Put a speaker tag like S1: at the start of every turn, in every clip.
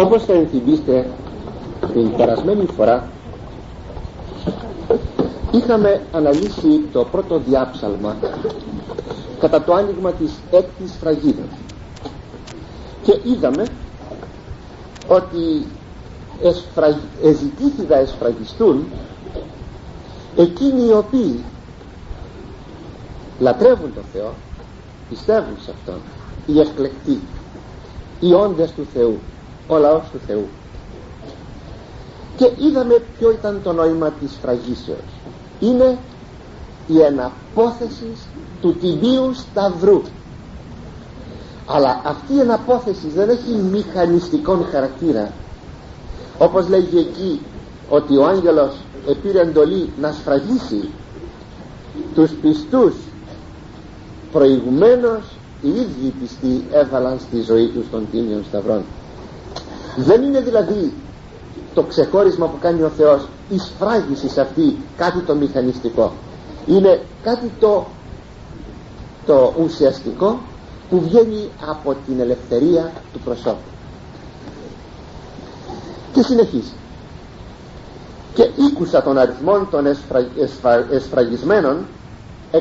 S1: όπως θα ενθυμίστε την περασμένη φορά είχαμε αναλύσει το πρώτο διάψαλμα κατά το άνοιγμα της έκτης φραγίδας. Και είδαμε ότι εσφρα... εζητήθη να εσφραγιστούν εκείνοι οι οποίοι λατρεύουν τον Θεό πιστεύουν σε Αυτόν οι εκλεκτοί οι όντες του Θεού ο λαός του Θεού. Και είδαμε ποιο ήταν το νόημα της φραγίσεως. Είναι η εναπόθεση του τιμίου σταυρού. Αλλά αυτή η εναπόθεση δεν έχει μηχανιστικό χαρακτήρα. Όπως λέγει εκεί ότι ο άγγελος επήρε εντολή να σφραγίσει τους πιστούς προηγουμένως οι ίδιοι πιστοί έβαλαν στη ζωή τους των τίμιων σταυρών δεν είναι δηλαδή το ξεχώρισμα που κάνει ο Θεός η σφράγιση σε αυτή κάτι το μηχανιστικό. Είναι κάτι το, το ουσιαστικό που βγαίνει από την ελευθερία του προσώπου. Και συνεχίζει. Και ήκουσα των αριθμών των εσφρα, εσφα, εσφραγισμένων 144.000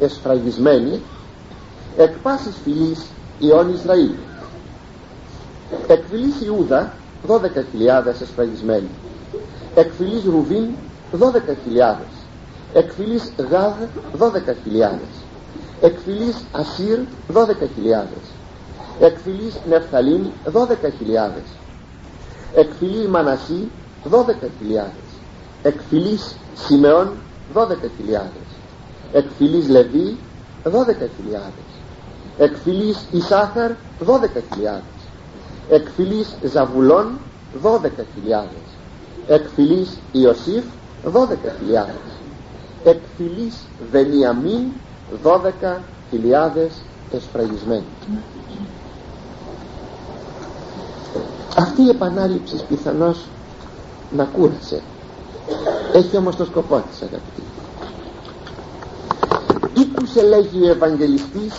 S1: εσφραγισμένοι εκ πάσης φυλής Ιών Ισραήλ. Εκ φυλής Ιούδα 12.000 εσφραγισμένοι. Εκ φυλής Ρουβίν 12.000 εκ φυλής Γάδ 12.000 εκ φυλής Ασύρ 12.000 εκ φυλής Νεφθαλήν 12.000 εκ φυλής Μανασί 12.000 εκ φυλής Σιμεών 12.000 εκ φυλής Λεβί 12.000 εκ φυλής Ισάχαρ 12.000 εκ φυλής Ζαβουλών 12.000 εκ φυλής Ιωσήφ 12.000 εκ φυλής Βενιαμίν 12.000 εσφραγισμένοι. Αυτή η επανάληψη πιθανώς να κούρασε. Έχει όμως το σκοπό της αγαπητοί. Ήκουσε λέγει ο Ευαγγελιστής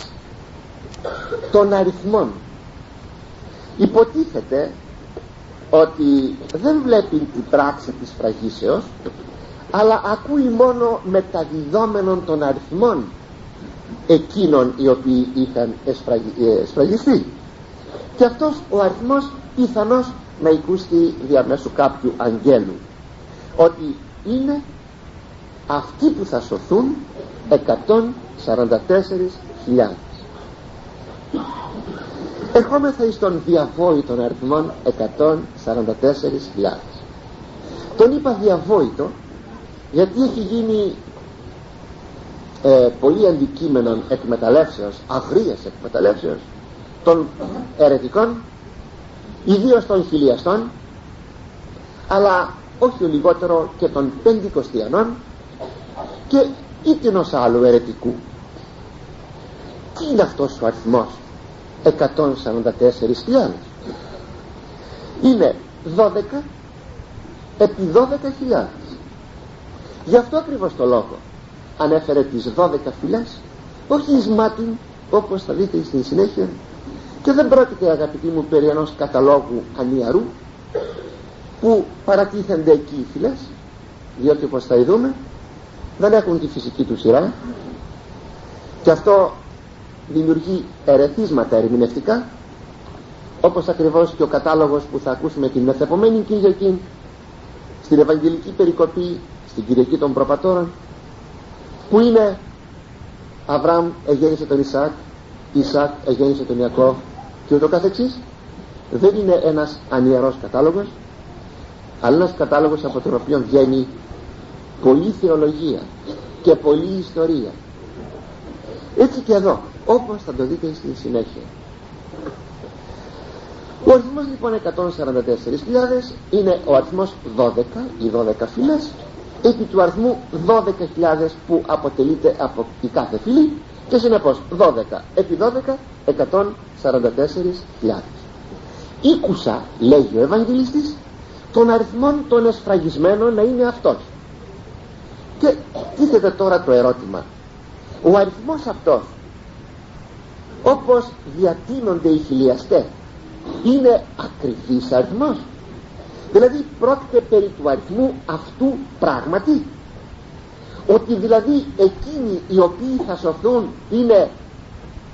S1: των αριθμών. Υποτίθεται ότι δεν βλέπει την πράξη της φραγίσεως αλλά ακούει μόνο μεταδιδόμενων των αριθμών εκείνων οι οποίοι είχαν εσφραγιστεί και αυτός ο αριθμός πιθανώς να οικούστη διαμέσου κάποιου αγγέλου ότι είναι αυτοί που θα σωθούν 144.000 ερχόμεθα εις τον διαβόητον αριθμών 144.000 τον είπα διαβόητο γιατί έχει γίνει ε, πολύ αντικείμενο εκμεταλλεύσεως αγρίας εκμεταλλεύσεως των ερετικών ιδίως των χιλιαστών αλλά όχι ο λιγότερο και των πεντηκοστιανών και ήτινος άλλου ερετικού τι είναι αυτός ο αριθμός; 144.000 είναι 12 επί 12.000 γι' αυτό ακριβώς το λόγο ανέφερε τις 12 φυλές όχι εις μάτιν όπως θα δείτε στη συνέχεια και δεν πρόκειται αγαπητοί μου περί ενός καταλόγου ανιαρού που παρατίθενται εκεί οι φυλές διότι όπως θα ειδούμε δεν έχουν τη φυσική του σειρά. Και αυτό δημιουργεί ερεθίσματα ερμηνευτικά όπως ακριβώς και ο κατάλογος που θα ακούσουμε την μεθεπομένη Κυριακή στην Ευαγγελική Περικοπή στην Κυριακή των Προπατώρων που είναι Αβραάμ εγέννησε τον Ισάκ Ισάκ εγέννησε τον Ιακώβ και ούτω καθεξής. Δεν είναι ένας ανιερός κατάλογος αλλά ένας κατάλογος από τον οποίο βγαίνει πολλή θεολογία και πολλή ιστορία. Έτσι και εδώ όπως θα το δείτε στη συνέχεια. Ο αριθμός λοιπόν 144.000 είναι ο αριθμός 12 οι 12 φυλές επί του αριθμού 12.000 που αποτελείται από η κάθε φυλή και συνεπώς 12 επί 12 144.000 Ήκουσα λέγει ο Ευαγγελιστής των αριθμών των εσφραγισμένων να είναι αυτός. Και τίθεται τώρα το ερώτημα. Ο αριθμός αυτός όπως διατείνονται οι χιλιαστές είναι ακριβής αριθμός. Δηλαδή πρόκειται περί του αριθμού αυτού πράγματι. Ότι δηλαδή εκείνοι οι οποίοι θα σωθούν είναι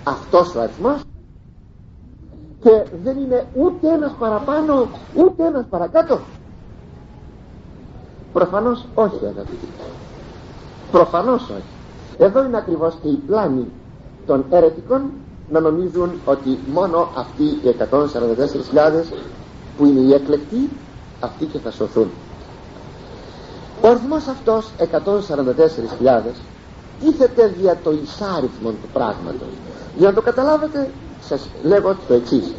S1: αυτός ο αριθμός και δεν είναι ούτε ένας παραπάνω ούτε ένας παρακάτω. Προφανώς όχι αγαπητοί. Προφανώς όχι. Εδώ είναι ακριβώς και η πλάνη των αιρετικών να νομίζουν ότι μόνο αυτοί οι 144.000 που είναι οι εκλεκτοί αυτοί και θα σωθούν. Ο αριθμός αυτός 144.000 τίθεται δια το εισάριθμο του πράγματος. Για να το καταλάβετε σας λέγω το εξής.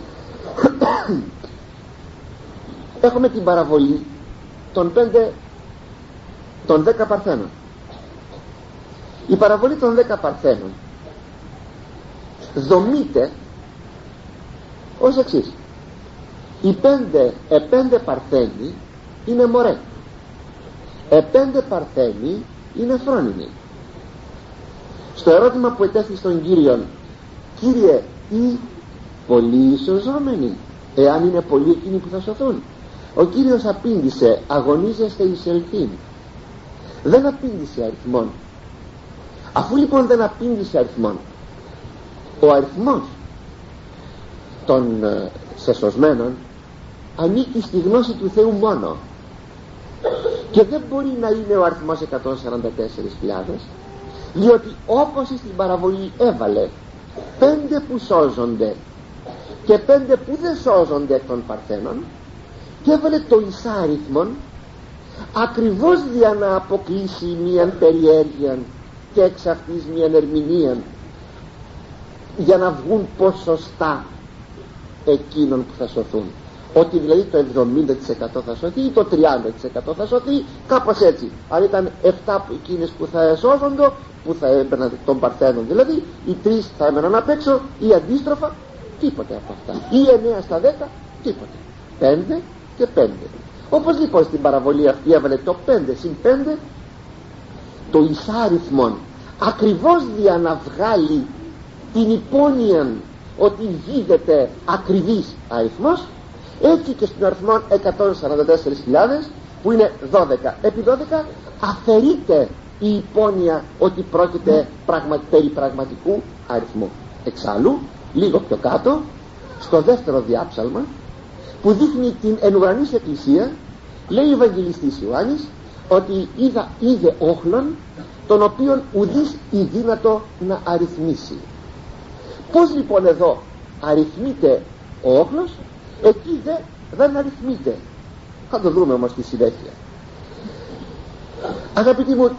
S1: Έχουμε την παραβολή των 5 των 10 παρθένων. Η παραβολή των 10 παρθένων δομείται ως εξής. Οι πέντε, επέντε παρθένοι είναι μωρέ. Επέντε παρθένοι είναι φρόνιμοι. Στο ερώτημα που ετέθη στον Κύριον Κύριε ή πολλοί ισοζόμενοι εάν είναι πολλοί εκείνοι που θα σωθούν; Ο Κύριος απήντησε αγωνίζεστε εις ελθύν δεν απήντησε αριθμόν αφού λοιπόν δεν απήντησε αριθμόν ο αριθμός των ε, σεσωσμένων ανήκει στη γνώση του Θεού μόνο. Και δεν μπορεί να είναι ο αριθμός 144.000 διότι όπως στην παραβολή έβαλε πέντε που σώζονται και πέντε που δεν σώζονται εκ των παρθένων και έβαλε το εισάριθμον ακριβώς για να αποκλείσει μίαν περιέργεια και εξ αυτής μίαν ερμηνεία για να βγουν ποσοστά εκείνων που θα σωθούν. Ότι δηλαδή το 70% θα σωθεί ή το 30% θα σωθεί κάπως έτσι. Αν ήταν 7 εκείνες που θα εσώζονται που θα έμπαιναν των παρθένων δηλαδή οι 3 θα έμεναν απ' έξω ή αντίστροφα τίποτε από αυτά. Ή 9 στα 10 τίποτε. 5 και 5 όπως λοιπόν στην παραβολή αυτή έβαλε το 5 συν 5 το εισάριθμον ακριβώς για να βγάλει την υπόνοια ότι γίνεται ακριβής αριθμός έτσι και στην αριθμό 144.000 που είναι 12 επί 12 αφαιρείται η υπόνοια ότι πρόκειται πραγμα, περί πραγματικού αριθμού. Εξάλλου λίγο πιο κάτω στο δεύτερο διάψαλμα που δείχνει την ενουρανής εκκλησία λέει ο Ευαγγελιστής Ιωάννης ότι είδα, είδε όχλον τον οποίον ουδής η δύνατο να αριθμίσει πως λοιπόν εδώ αριθμείται ο όχλος εκεί δε, δεν αριθμείται. Θα το δούμε όμως στη συνέχεια. Αγαπητοί μου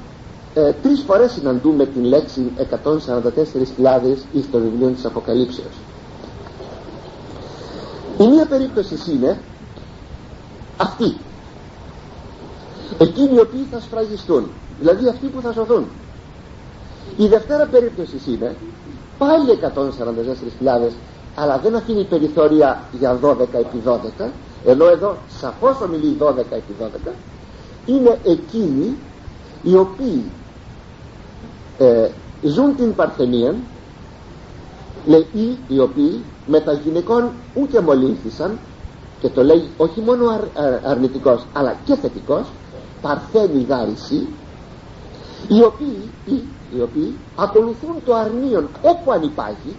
S1: ε, τρεις φορές συναντούμε την λέξη 144.000 στο βιβλίο της Αποκαλύψεως. Η μία περίπτωση είναι αυτή. Εκείνοι οι οποίοι θα σφραγιστούν δηλαδή αυτοί που θα σωθούν. Η δευτέρα περίπτωση είναι πάλι 144.000 αλλά δεν αφήνει περιθώρια για 12 επί 12 ενώ εδώ σαφώς ομιλεί 12 επί 12 είναι εκείνοι οι οποίοι ε, ζουν την παρθενία λέει ή οι οποίοι με τα γυναικών ούτε μολύνθησαν και το λέει όχι μόνο αρ, αρνητικός αλλά και θετικός παρθένη γάριση οι οποίοι, οι, οι οποίοι ακολουθούν το αρνίον όπου αν υπάρχει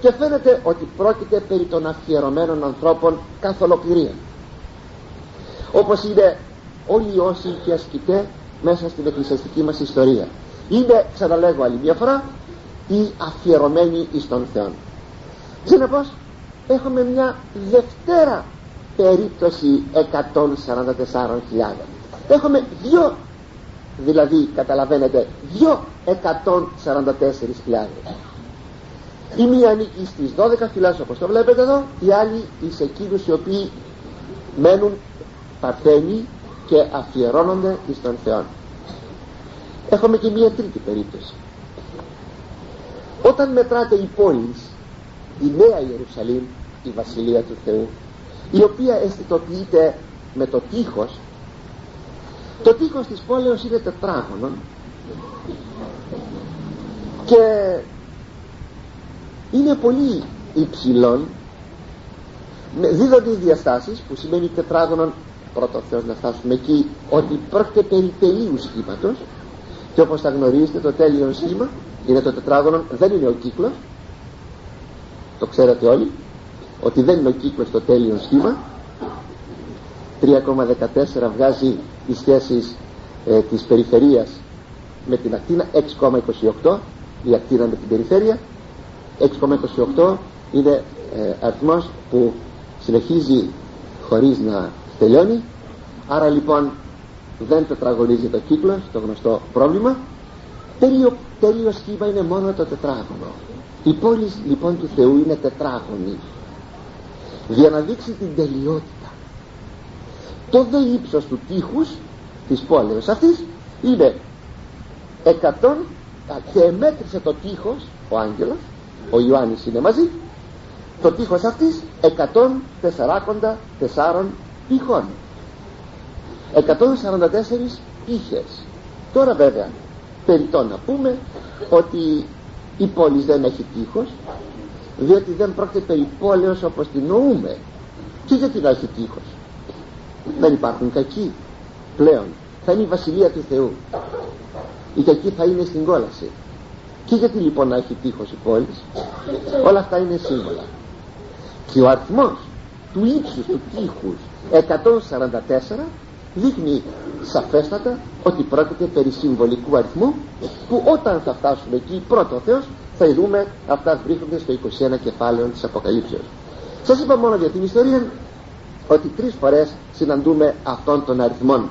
S1: και φαίνεται ότι πρόκειται περί των αφιερωμένων ανθρώπων καθ' ολοκληρία όπως είναι όλοι οι όσοι και ασκητέ μέσα στην εκκλησιαστική μας ιστορία. Είναι ξαναλέγω άλλη μια φορά οι αφιερωμένοι εις τον Θεό συνεπώς έχουμε μια δευτέρα περίπτωση 144.000 έχουμε δυο δηλαδή καταλαβαίνετε δυο 144.000 η μία ανήκει στις 12 φυλάς όπως το βλέπετε εδώ η άλλη εις εκείνους οι οποίοι μένουν παρθένοι και αφιερώνονται εις τον Θεό έχουμε και μία τρίτη περίπτωση. Όταν μετράτε η πόλη η Νέα Ιερουσαλήμ η Βασιλεία του Θεού η οποία αισθητοποιείται με το τείχος το τείχος της πόλεως είναι τετράγωνο και είναι πολύ υψηλών δίδονται οι διαστάσεις που σημαίνει τετράγωνον πρώτο Θεός να φτάσουμε εκεί ότι πρόκειται περί τελείου σχήματος και όπως θα γνωρίζετε το τέλειο σχήμα είναι το τετράγωνο δεν είναι ο κύκλος. Το ξέρετε όλοι ότι δεν είναι ο κύκλος το τέλειο σχήμα. 3,14 βγάζει τις σχέσεις ε, της περιφερείας με την ακτίνα 6,28 η ακτίνα με την περιφέρεια. 6,28 είναι ε, αριθμός που συνεχίζει χωρίς να τελειώνει. Άρα λοιπόν δεν τετραγωνίζει το κύκλο το γνωστό πρόβλημα. Τέλειο, τέλειο σχήμα είναι μόνο το τετράγωνο. Η πόλη λοιπόν του Θεού είναι τετράγωνη. Για να δείξει την τελειότητα το δε ύψος του τείχους της πόλεως αυτής είναι 100 και μέτρησε το τείχος ο άγγελος ο Ιωάννης είναι μαζί το τείχος αυτής 144 τείχων. 144 τείχες. Τώρα βέβαια περιττό να πούμε ότι η πόλης δεν έχει τείχος διότι δεν πρόκειται περί πόλεως όπως την νοούμε. Και γιατί να έχει τείχος; Δεν υπάρχουν κακοί πλέον. Θα είναι η βασιλεία του Θεού. Οι κακοί θα είναι στην κόλαση. Και γιατί λοιπόν να έχει τείχος η πόλη όλα αυτά είναι σύμβολα. Και ο αριθμός του ύψους του τείχους 144 δείχνει σαφέστατα ότι πρόκειται περί συμβολικού αριθμού που όταν θα φτάσουμε εκεί πρώτο Θεός θα δούμε αυτά βρίσκονται στο 21 κεφάλαιο της Αποκαλύψεως. Σας είπα μόνο για την ιστορία ότι τρεις φορές συναντούμε αυτόν τον αριθμόν.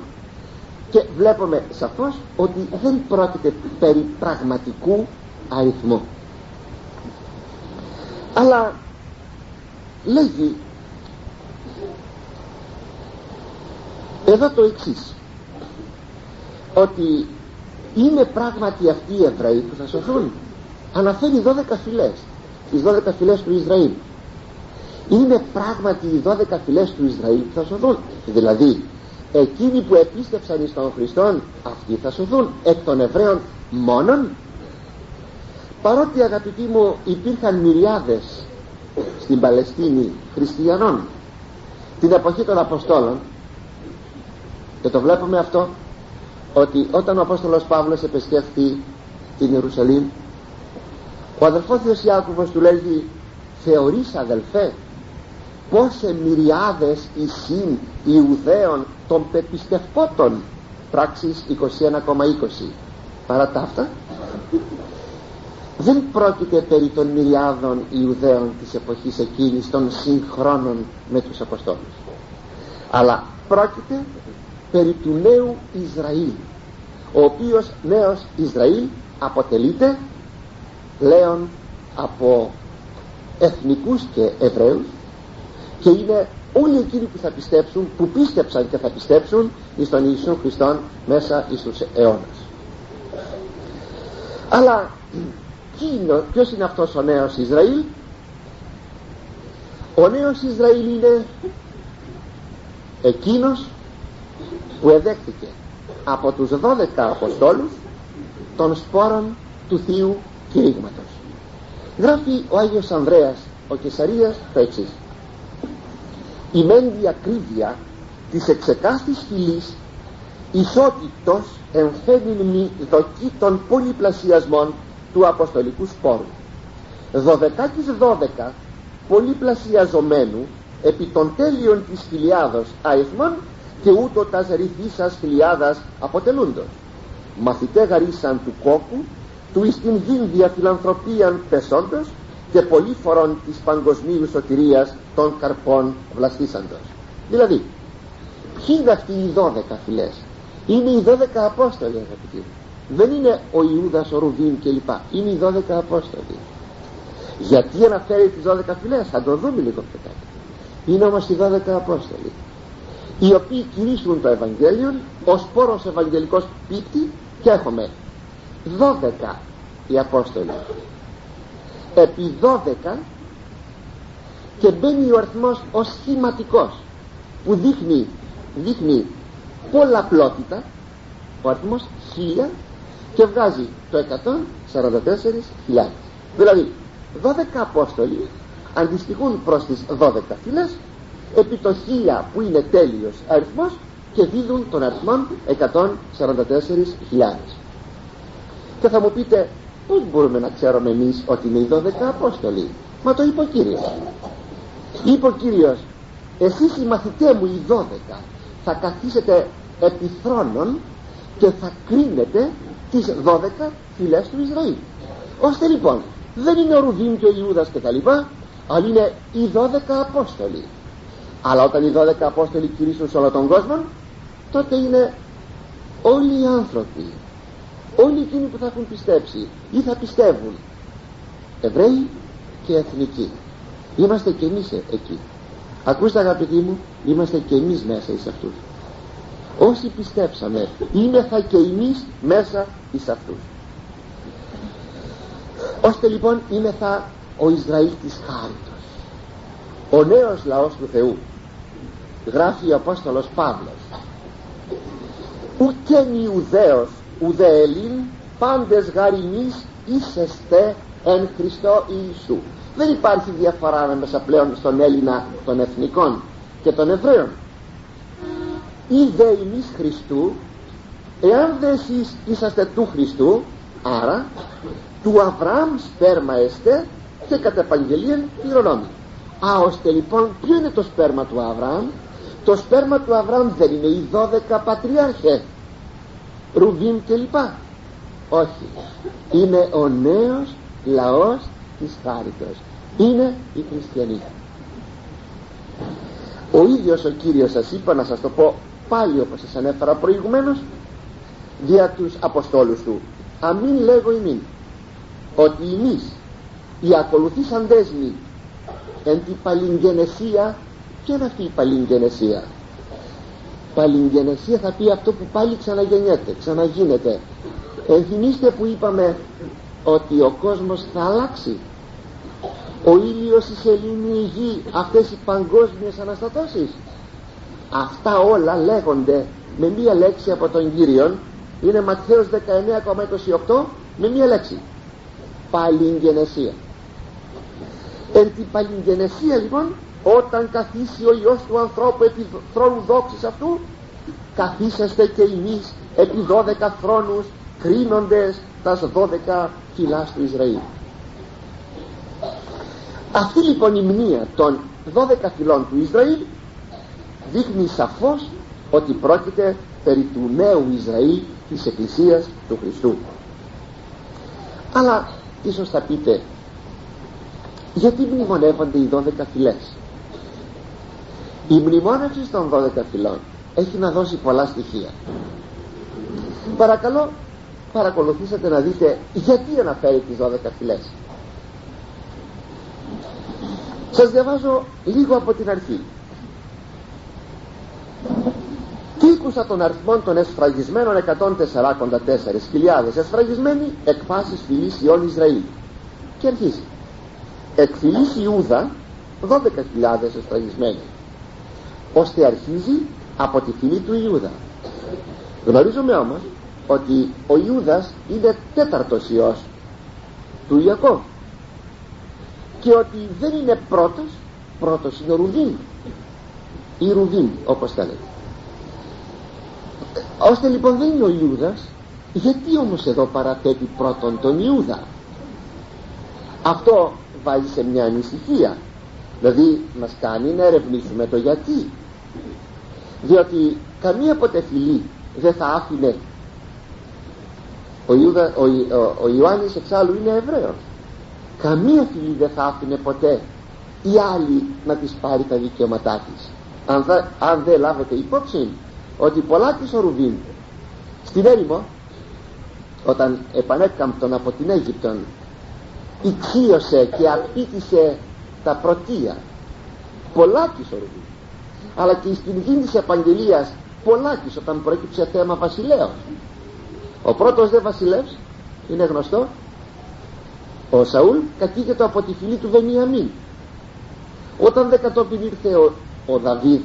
S1: Και βλέπουμε σαφώς ότι δεν πρόκειται περί πραγματικού αριθμού. Αλλά λέγει εδώ το εξής ότι είναι πράγματι αυτοί οι Εβραίοι που θα σωθούν. Αναφέρει 12 φυλές τις 12 φυλές του Ισραήλ είναι πράγματι οι 12 φυλές του Ισραήλ που θα σωθούν. Δηλαδή εκείνοι που επίστευσαν εις τον Χριστόν αυτοί θα σωθούν εκ των Εβραίων μόνον. Παρότι αγαπητοί μου υπήρχαν μυριάδες στην Παλαιστίνη χριστιανών την εποχή των Αποστόλων και το βλέπουμε αυτό ότι όταν ο Απόστολος Παύλος επισκέφθη την Ιερουσαλήμ ο αδελφός Θεός Ιάκωβος του λέγει θεωρείς αδελφέ πόσε μυριάδες εισήν Ιουδαίων των πεπιστευτώτων πράξεις 21,20 παρά τα αυτά δεν πρόκειται περί των μυριάδων Ιουδαίων της εποχής εκείνης των συγχρόνων με τους Αποστόλους. Αλλά πρόκειται περί του νέου Ισραήλ ο οποίος νέος Ισραήλ αποτελείται λέον από εθνικούς και Εβραίους και είναι όλοι εκείνοι που θα πιστέψουν που πίστεψαν και θα πιστέψουν εις τον Ιησού Χριστόν μέσα εις τους αιώνας αλλά είναι, ποιος είναι αυτός ο νέος Ισραήλ; Ο νέος Ισραήλ είναι εκείνος που εδέχθηκε από τους 12 Αποστόλους των σπόρων του Θείου Κηρύγματος. Γράφει ο Άγιος Ανδρέας ο Κεσαρίας το εξής η μεν διακρίβεια της εξεκάστης φυλής ισότητος εμφαίνειν δοκή των πολυπλασιασμών του Αποστολικού σπόρου. Δωδεκάκης δώδεκα πολυπλασιαζομένου επί των τέλειων της χιλιάδος αριθμών και ούτω τας ρηθίσας χιλιάδας αποτελούντος. Μαθητέ γαρίσαν του κόκκου του εις την γύμβια φιλανθρωπίαν πεσόντος και πολύ φορών της παγκοσμίου σωτηρίας των καρπών βλαστήσαντος δηλαδή ποιοι είναι αυτοί οι δώδεκα φυλές; Είναι οι δώδεκα Απόστολοι αγαπητοί δεν είναι ο Ιούδας, ο Ρουβίν κλπ. Είναι οι δώδεκα Απόστολοι. Γιατί αναφέρει τις δώδεκα φυλές; Θα το δούμε λίγο πιο κάτω. Είναι όμως οι δώδεκα Απόστολοι οι οποίοι κηρύσσουν το Ευαγγέλιο ως πόρος Ευαγγελικός πίπτη και έχουμε 12 οι Απόστολοι επί 12 και μπαίνει ο αριθμός ο σχηματικός που δείχνει, δείχνει πολλαπλότητα ο αριθμός 1000 και βγάζει το 144.000 δηλαδή 12 Απόστολοι αντιστοιχούν προς τις 12 φυλές επί το χίλια που είναι τέλειος αριθμός και δίδουν τον αριθμό 144.000 και θα μου πείτε πως μπορούμε να ξέρουμε εμείς ότι είναι οι 12 Απόστολοι; Μα το είπε ο Κύριος. Είπε ο Κύριος εσείς οι μαθητές μου οι 12 θα καθίσετε επί θρόνων και θα κρίνετε τις 12 φυλές του Ισραήλ ώστε λοιπόν δεν είναι ο Ρουβίμ και ο Ιούδας και τα λοιπά αλλά είναι οι 12 Απόστολοι. Αλλά όταν οι 12 Απόστολοι κηρύσουν σε όλο τον κόσμο τότε είναι όλοι οι άνθρωποι όλοι εκείνοι που θα έχουν πιστέψει ή θα πιστεύουν. Εβραίοι και Εθνικοί. Είμαστε και εμείς εκεί. Ακούστε αγαπητοί μου είμαστε και εμείς μέσα εις αυτούς. Όσοι πιστέψαμε θα και εμείς μέσα εις αυτούς. Ώστε λοιπόν θα ο Ισραήλ της χάριτος. Ο νέος λαός του Θεού γράφει ο Απόστολος Παύλος. Ουκέν Ιουδαίος ουδέ Ελλήν πάντες γαριμείς είσεστε εν Χριστώ Ιησού. Δεν υπάρχει διαφορά ανάμεσα πλέον στον Έλληνα των εθνικών και των Εβραίων. Ή δε εμείς Χριστού εάν δε εσείς είσαστε του Χριστού άρα του Αβραάμ σπέρμα εστε και κατά επαγγελίαν πληρονόμη α ώστε λοιπόν ποιο είναι το σπέρμα του Αβραάμ; Το σπέρμα του Αβραάμ δεν είναι οι 12 πατριάρχες Ρουβίν και λοιπά όχι. Είναι ο νέος λαός της χάριτος. Είναι οι χριστιανοί ο ίδιος ο Κύριος σας είπα να σας το πω πάλι όπως σας ανέφερα προηγουμένως δια τους Αποστόλους του. Αμήν λέγω ημίν ότι εμείς οι ακολουθήσαντές μη εν τη παλιγγενεσία ποια είναι αυτή η παλιγγενεσία παλιγγενεσία θα πει αυτό που πάλι ξαναγεννιέται ξαναγίνεται. Ενθυμίστε που είπαμε ότι ο κόσμος θα αλλάξει. Ο ήλιος, η σελήνη, η γη αυτές οι παγκόσμιες αναστατώσεις. Αυτά όλα λέγονται με μία λέξη από τον Κύριον. Είναι Ματθαίος 19,28 με μία λέξη. Παλιγγενεσία εν την παλιγγενεσία λοιπόν όταν καθίσει ο Υιός του ανθρώπου επί θρόνου δόξης αυτού καθίσαστε και εμείς επί 12 θρόνους κρίνοντες τα 12 φυλάς του Ισραήλ. Αυτή λοιπόν η μνήα των 12 φυλών του Ισραήλ δείχνει σαφώς ότι πρόκειται περί του νέου Ισραήλ της Εκκλησίας του Χριστού. Αλλά ίσως θα πείτε γιατί μνημονεύονται οι 12 φυλές; Η μνημόνευση των 12 φυλών έχει να δώσει πολλά στοιχεία. Παρακαλώ παρακολουθήσατε να δείτε γιατί αναφέρει τις 12 φυλές σας διαβάζω λίγο από την αρχή. Και ήκουσα των αριθμών των εσφραγισμένων 144.000 εσφραγισμένοι εκ πάσης φυλής Ιών Ισραήλ. Και αρχίζει. Εκ φυλής Ιούδα 12.000 εσφραγισμένοι ώστε αρχίζει από τη φυλή του Ιούδα. Γνωρίζουμε όμως ότι ο Ιούδας είναι τέταρτος Υιός του Ιακώβ και ότι δεν είναι πρώτος πρώτος είναι ο Ρουβίν ή Ρουβίν όπως θέλετε. Ώστε λοιπόν δεν είναι ο Ιούδας γιατί όμως εδώ παραθέτει πρώτον τον Ιούδα; Αυτό βάζει σε μια ανησυχία. Δηλαδή μας κάνει να ερευνήσουμε το γιατί διότι καμία ποτέ φυλή δεν θα άφηνε. Ο, Ιούδα, ο, ο, ο Ιωάννης εξάλλου είναι Εβραίος. Καμία φυλή δεν θα άφηνε ποτέ η άλλη να της πάρει τα δικαιώματά της. Αν, αν δεν λάβετε υπόψη ότι πολλά της ο Ρουβίν στην έρημο όταν επανέκαμπτον από την Αίγυπτον οικείωσε και απίτησε τα πρωτεία πολλά της ο Ρουβίν αλλά και στην γη της επαγγελίας πολλά της όταν προέκυψε θέμα βασιλέως. Ο πρώτος δε βασιλεύς είναι γνωστό ο Σαούλ κατήγεται από τη φυλή του Βενιαμίν. Όταν δεν κατόπιν ήρθε ο, ο Δαβίδ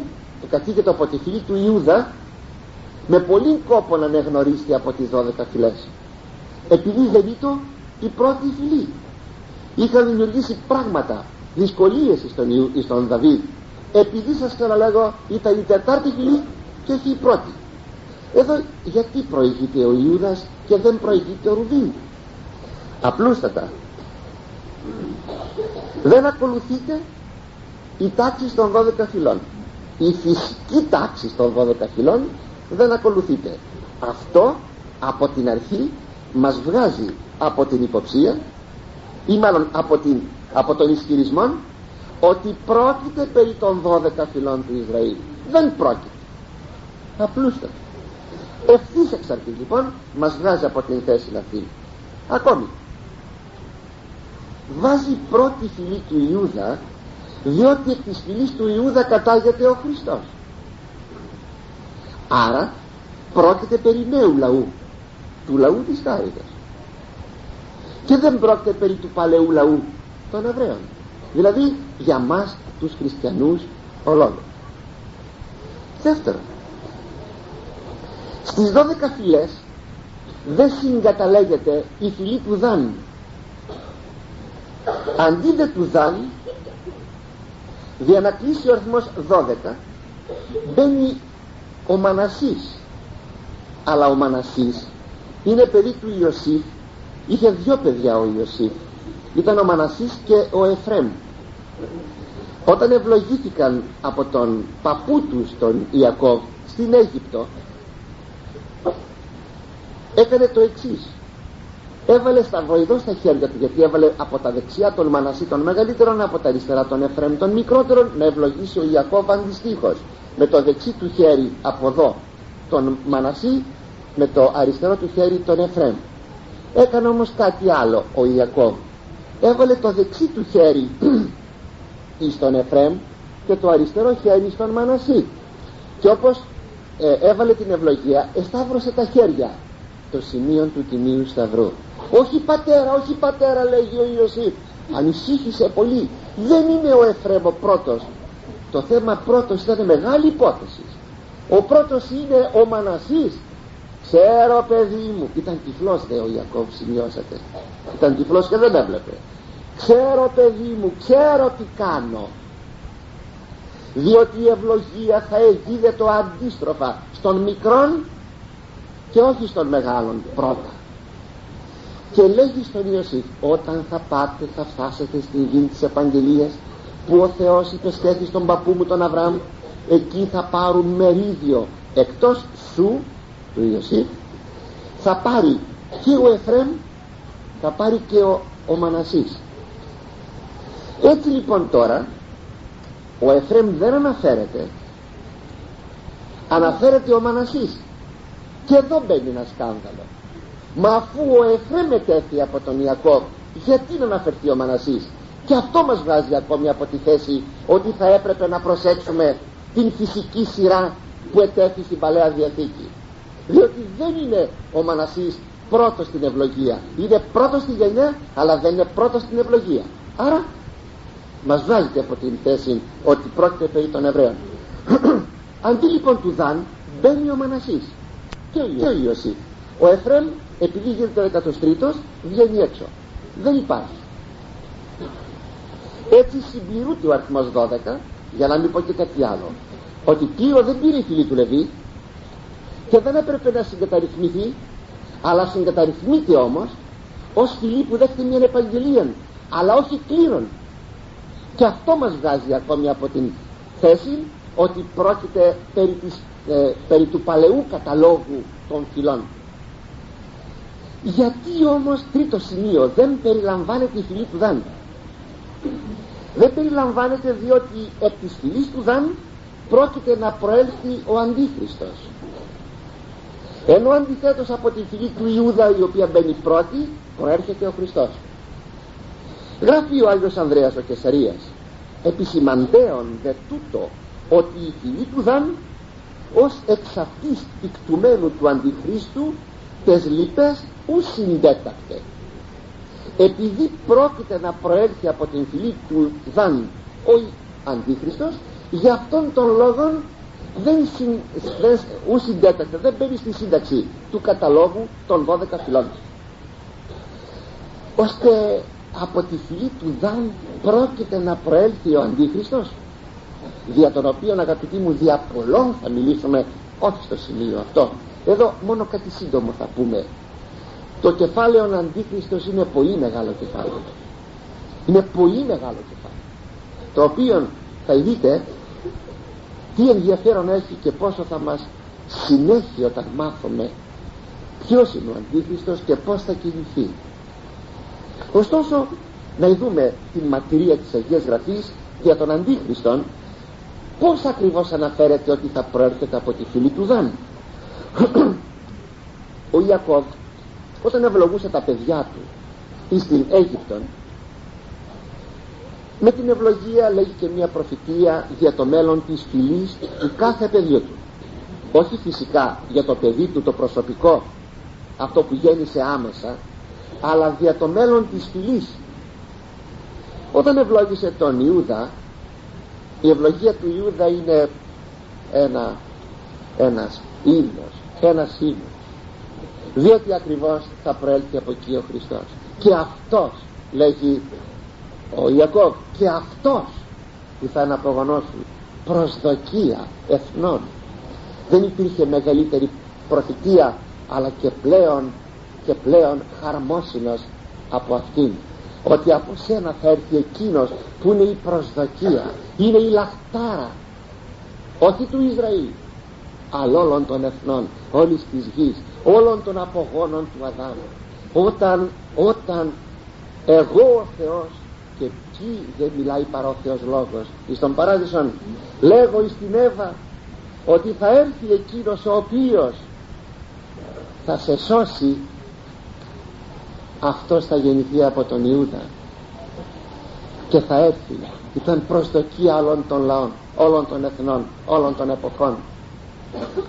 S1: κατήγεται από τη φυλή του Ιούδα με πολύ κόπο να ανεγνωρίσει από τις 12 φυλές. Επειδή δεν ήταν η πρώτη φυλή. Είχαν δημιουργήσει πράγματα δυσκολίες στον, στον Δαβίδ επειδή σας ξαναλέγω ήταν η τετάρτη φυλή και όχι η πρώτη. Εδώ γιατί προηγείται ο Ιούδας και δεν προηγείται ο Ρουβίν απλούστατα. Δεν ακολουθείται η τάξη των 12 φυλών η φυσική τάξη των 12 φυλών δεν ακολουθείται. Αυτό από την αρχή μας βγάζει από την υποψία ή μάλλον από, την, από τον ισχυρισμό ότι πρόκειται περί των 12 φυλών του Ισραήλ. Δεν πρόκειται. Απλούστατα. Ευθύς εξ αρχής λοιπόν μας βγάζει από την θέση αυτή. Ακόμη. Βάζει πρώτη φυλή του Ιούδα διότι εκ της φυλής του Ιούδα κατάγεται ο Χριστός. Άρα πρόκειται περί νέου λαού του λαού της Χάριτας. Και δεν πρόκειται περί του παλαιού λαού των Εβραίων δηλαδή για μας τους χριστιανούς ολόκληρους δεύτερον στις 12 φυλές δεν συγκαταλέγεται η φυλή του Δάν αντί δε του Δάν για να κλείσει ο αριθμός 12 μπαίνει ο Μανασής. Αλλά ο Μανασής είναι παιδί του Ιωσήφ. Είχε δυο παιδιά ο Ιωσήφ. Ήταν ο Μανασής και ο Εφρέμ όταν ευλογήθηκαν από τον παππού τους τον Ιακώβ στην Αίγυπτο έκανε το εξής. Έβαλε σταυροειδό στα χέρια του γιατί έβαλε από τα δεξιά τον Μανασί των μεγαλύτερων από τα αριστερά τον Εφραίμ των μικρότερων να ευλογήσει ο Ιακώβ αντιστοίχως. Με το δεξί του χέρι από εδώ τον Μανασί με το αριστερό του χέρι τον Εφραίμ. Έκανε όμως κάτι άλλο ο Ιακώβ. Έβαλε το δεξί του χέρι στον Εφραίμ και το αριστερό χέρι στον Μανασί. Και όπως ε, έβαλε την ευλογία εσταύρωσε τα χέρια. Το σημείο του Τιμίου Σταυρού. Όχι πατέρα, όχι πατέρα λέγει ο Ιωσήφ. Ανησύχησε πολύ. Δεν είναι ο Εφραίμ ο πρώτος. Το θέμα πρώτος ήταν μεγάλη υπόθεση. Ο πρώτος είναι ο Μανασής. Ξέρω παιδί μου. Ήταν τυφλός δε ο Ιακώβ σημειώσατε. Ήταν τυφλός και δεν έβλεπε ξέρω παιδί μου ξέρω τι κάνω. Διότι η ευλογία θα εγίδε το αντίστροφα στον μικρόν και όχι στον μεγάλον πρώτα. Και λέγει στον Ιωσήφ όταν θα πάτε θα φτάσετε στην γη της επαγγελίας που ο Θεός υπεσχέθη στον παππού μου τον Αβραάμ. Εκεί θα πάρουν μερίδιο εκτός σου του Ιωσήφ. Θα πάρει και ο Εφραίμ θα πάρει και ο, ο Μανασής έτσι λοιπόν τώρα ο Εφραίμ δεν αναφέρεται. Αναφέρεται ο Μανασής. Και εδώ μπαίνει ένα σκάνδαλο. Μα αφού ο Εφραίμ μετέφθη από τον Ιακώβ γιατί να αναφερθεί ο Μανασής; Και αυτό μας βγάζει ακόμη από τη θέση ότι θα έπρεπε να προσέξουμε την φυσική σειρά που ετέθη στην Παλαιά Διαθήκη. Διότι δεν είναι ο Μανασής πρώτος στην ευλογία. Είναι πρώτος στη γενιά αλλά δεν είναι πρώτος στην ευλογία. Άρα μας βγάζεται από την θέση ότι πρόκειται περί των Εβραίων. Αντί λοιπόν του Δαν μπαίνει ο Μανασής και ο Ιωσήφ. ο Εφραίμ επειδή γίνεται ο 13ος βγαίνει έξω. Δεν υπάρχει. Έτσι συμπληρούνται ο αριθμός 12 για να μην πω και κάτι άλλο. Ότι πλήρω δεν πήρε η φυλή του Λεβί και δεν έπρεπε να συγκαταρρυθμιστεί αλλά συγκαταρρυθμείται όμως ως φυλή που δέχεται μια επαγγελία αλλά όχι κλήρων και αυτό μας βγάζει ακόμη από την θέση ότι πρόκειται περί, της, ε, περί του παλαιού καταλόγου των φυλών. Γιατί όμως τρίτο σημείο δεν περιλαμβάνεται η φυλή του Δάν δεν περιλαμβάνεται διότι εκ της φυλής του Δάν πρόκειται να προέλθει ο Αντίχριστος. Ενώ αντιθέτως από τη φυλή του Ιούδα η οποία μπαίνει πρώτη προέρχεται ο Χριστός γράφει ο Άγιος Ανδρέας ο Κεσαρίας επισημαντέων δε τούτο ότι η φυλή του Δαν ως εξ αυτής ικτουμένου του Αντιχρίστου τες λοιπές ους συντέτακτε επειδή πρόκειται να προέρχει από την φυλή του Δαν ο Αντίχριστος γι' αυτόν τον λόγο δεν, συν, δεν ους συντέτακτε δεν μπαίνει στη σύνταξη του καταλόγου των 12 φυλών. Ώστε από τη φυλή του Δαν πρόκειται να προέλθει ο Αντίχριστος δια τον οποίο αγαπητοί μου δια πολλών θα μιλήσουμε όχι στο σημείο αυτό. Εδώ μόνο κάτι σύντομο θα πούμε. Το κεφάλαιο Αντίχριστος είναι πολύ μεγάλο κεφάλαιο. Είναι πολύ μεγάλο κεφάλαιο το οποίο θα δείτε τι ενδιαφέρον έχει και πόσο θα μας συνέχει όταν μάθουμε ποιος είναι ο Αντίχριστος και πως θα κινηθεί ωστόσο να δούμε την μαρτυρία της Αγίας Γραφής για τον Αντίχριστον. Πως ακριβώς αναφέρεται ότι θα προέρχεται από τη φυλή του Δάν ο Ιακώβ όταν ευλογούσε τα παιδιά του στην Αίγυπτον με την ευλογία λέγει και μια προφητεία για το μέλλον της φυλής του κάθε παιδιού του. Όχι φυσικά για το παιδί του το προσωπικό αυτό που γέννησε άμεσα αλλά για το μέλλον της φυλής. Όταν ευλόγησε τον Ιούδα η ευλογία του Ιούδα είναι ένα ένας ύμνος ένας ύμνος. Διότι ακριβώς θα προέλθει από εκεί ο Χριστός. Και αυτός λέγει ο Ιακώβ και αυτός που θα είναι απογονός σου προσδοκία εθνών. Δεν υπήρχε μεγαλύτερη προφητεία αλλά και πλέον και πλέον χαρμόσυνος από αυτήν. Ότι από σένα θα έρθει εκείνος που είναι η προσδοκία είναι η λαχτάρα όχι του Ισραήλ αλλά όλων των εθνών όλης της γης όλων των απογόνων του Αδάμ όταν, όταν εγώ ο Θεός και ποιοι δεν μιλάει παρά ο Θεός Λόγος εις τον παράδεισον λέγω εις την Εύα ότι θα έρθει εκείνος ο οποίος θα σε σώσει αυτός θα γεννηθεί από τον Ιούδα και θα έρθει ήταν προσδοκία όλων των λαών όλων των εθνών, όλων των εποχών.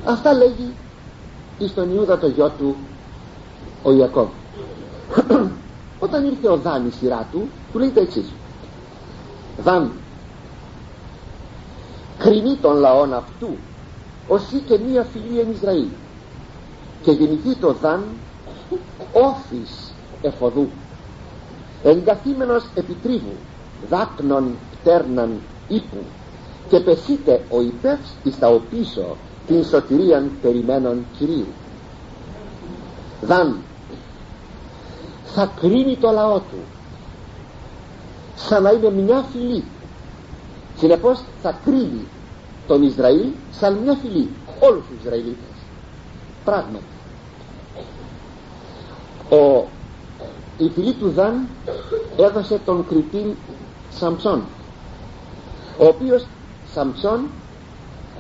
S1: Αυτά λέγει εις τον Ιούδα το γιο του ο Ιακώβ. Όταν ήρθε ο Δάν η σειρά του του λέει το εξής. Δάν κρινεί των λαών αυτού οσί και μία φιλή εν Ισραήλ. Και γεννηθεί το Δάν όφης εφοδού εγκαθήμενος επιτρίβου δάκνων πτέρναν ύπου και πεσείτε ο υπεύς εις τα οπίσω την σωτηρίαν περιμένων Κυρίου. Δαν θα κρίνει το λαό του σαν να είναι μια φυλή. Συνεπώς θα κρίνει τον Ισραήλ σαν μια φυλή όλους τους Ισραηλίτες. Πράγματι ο, η φυλή του Δαν έδωσε τον κριτή Σαμψόν ο οποίος Σαμψόν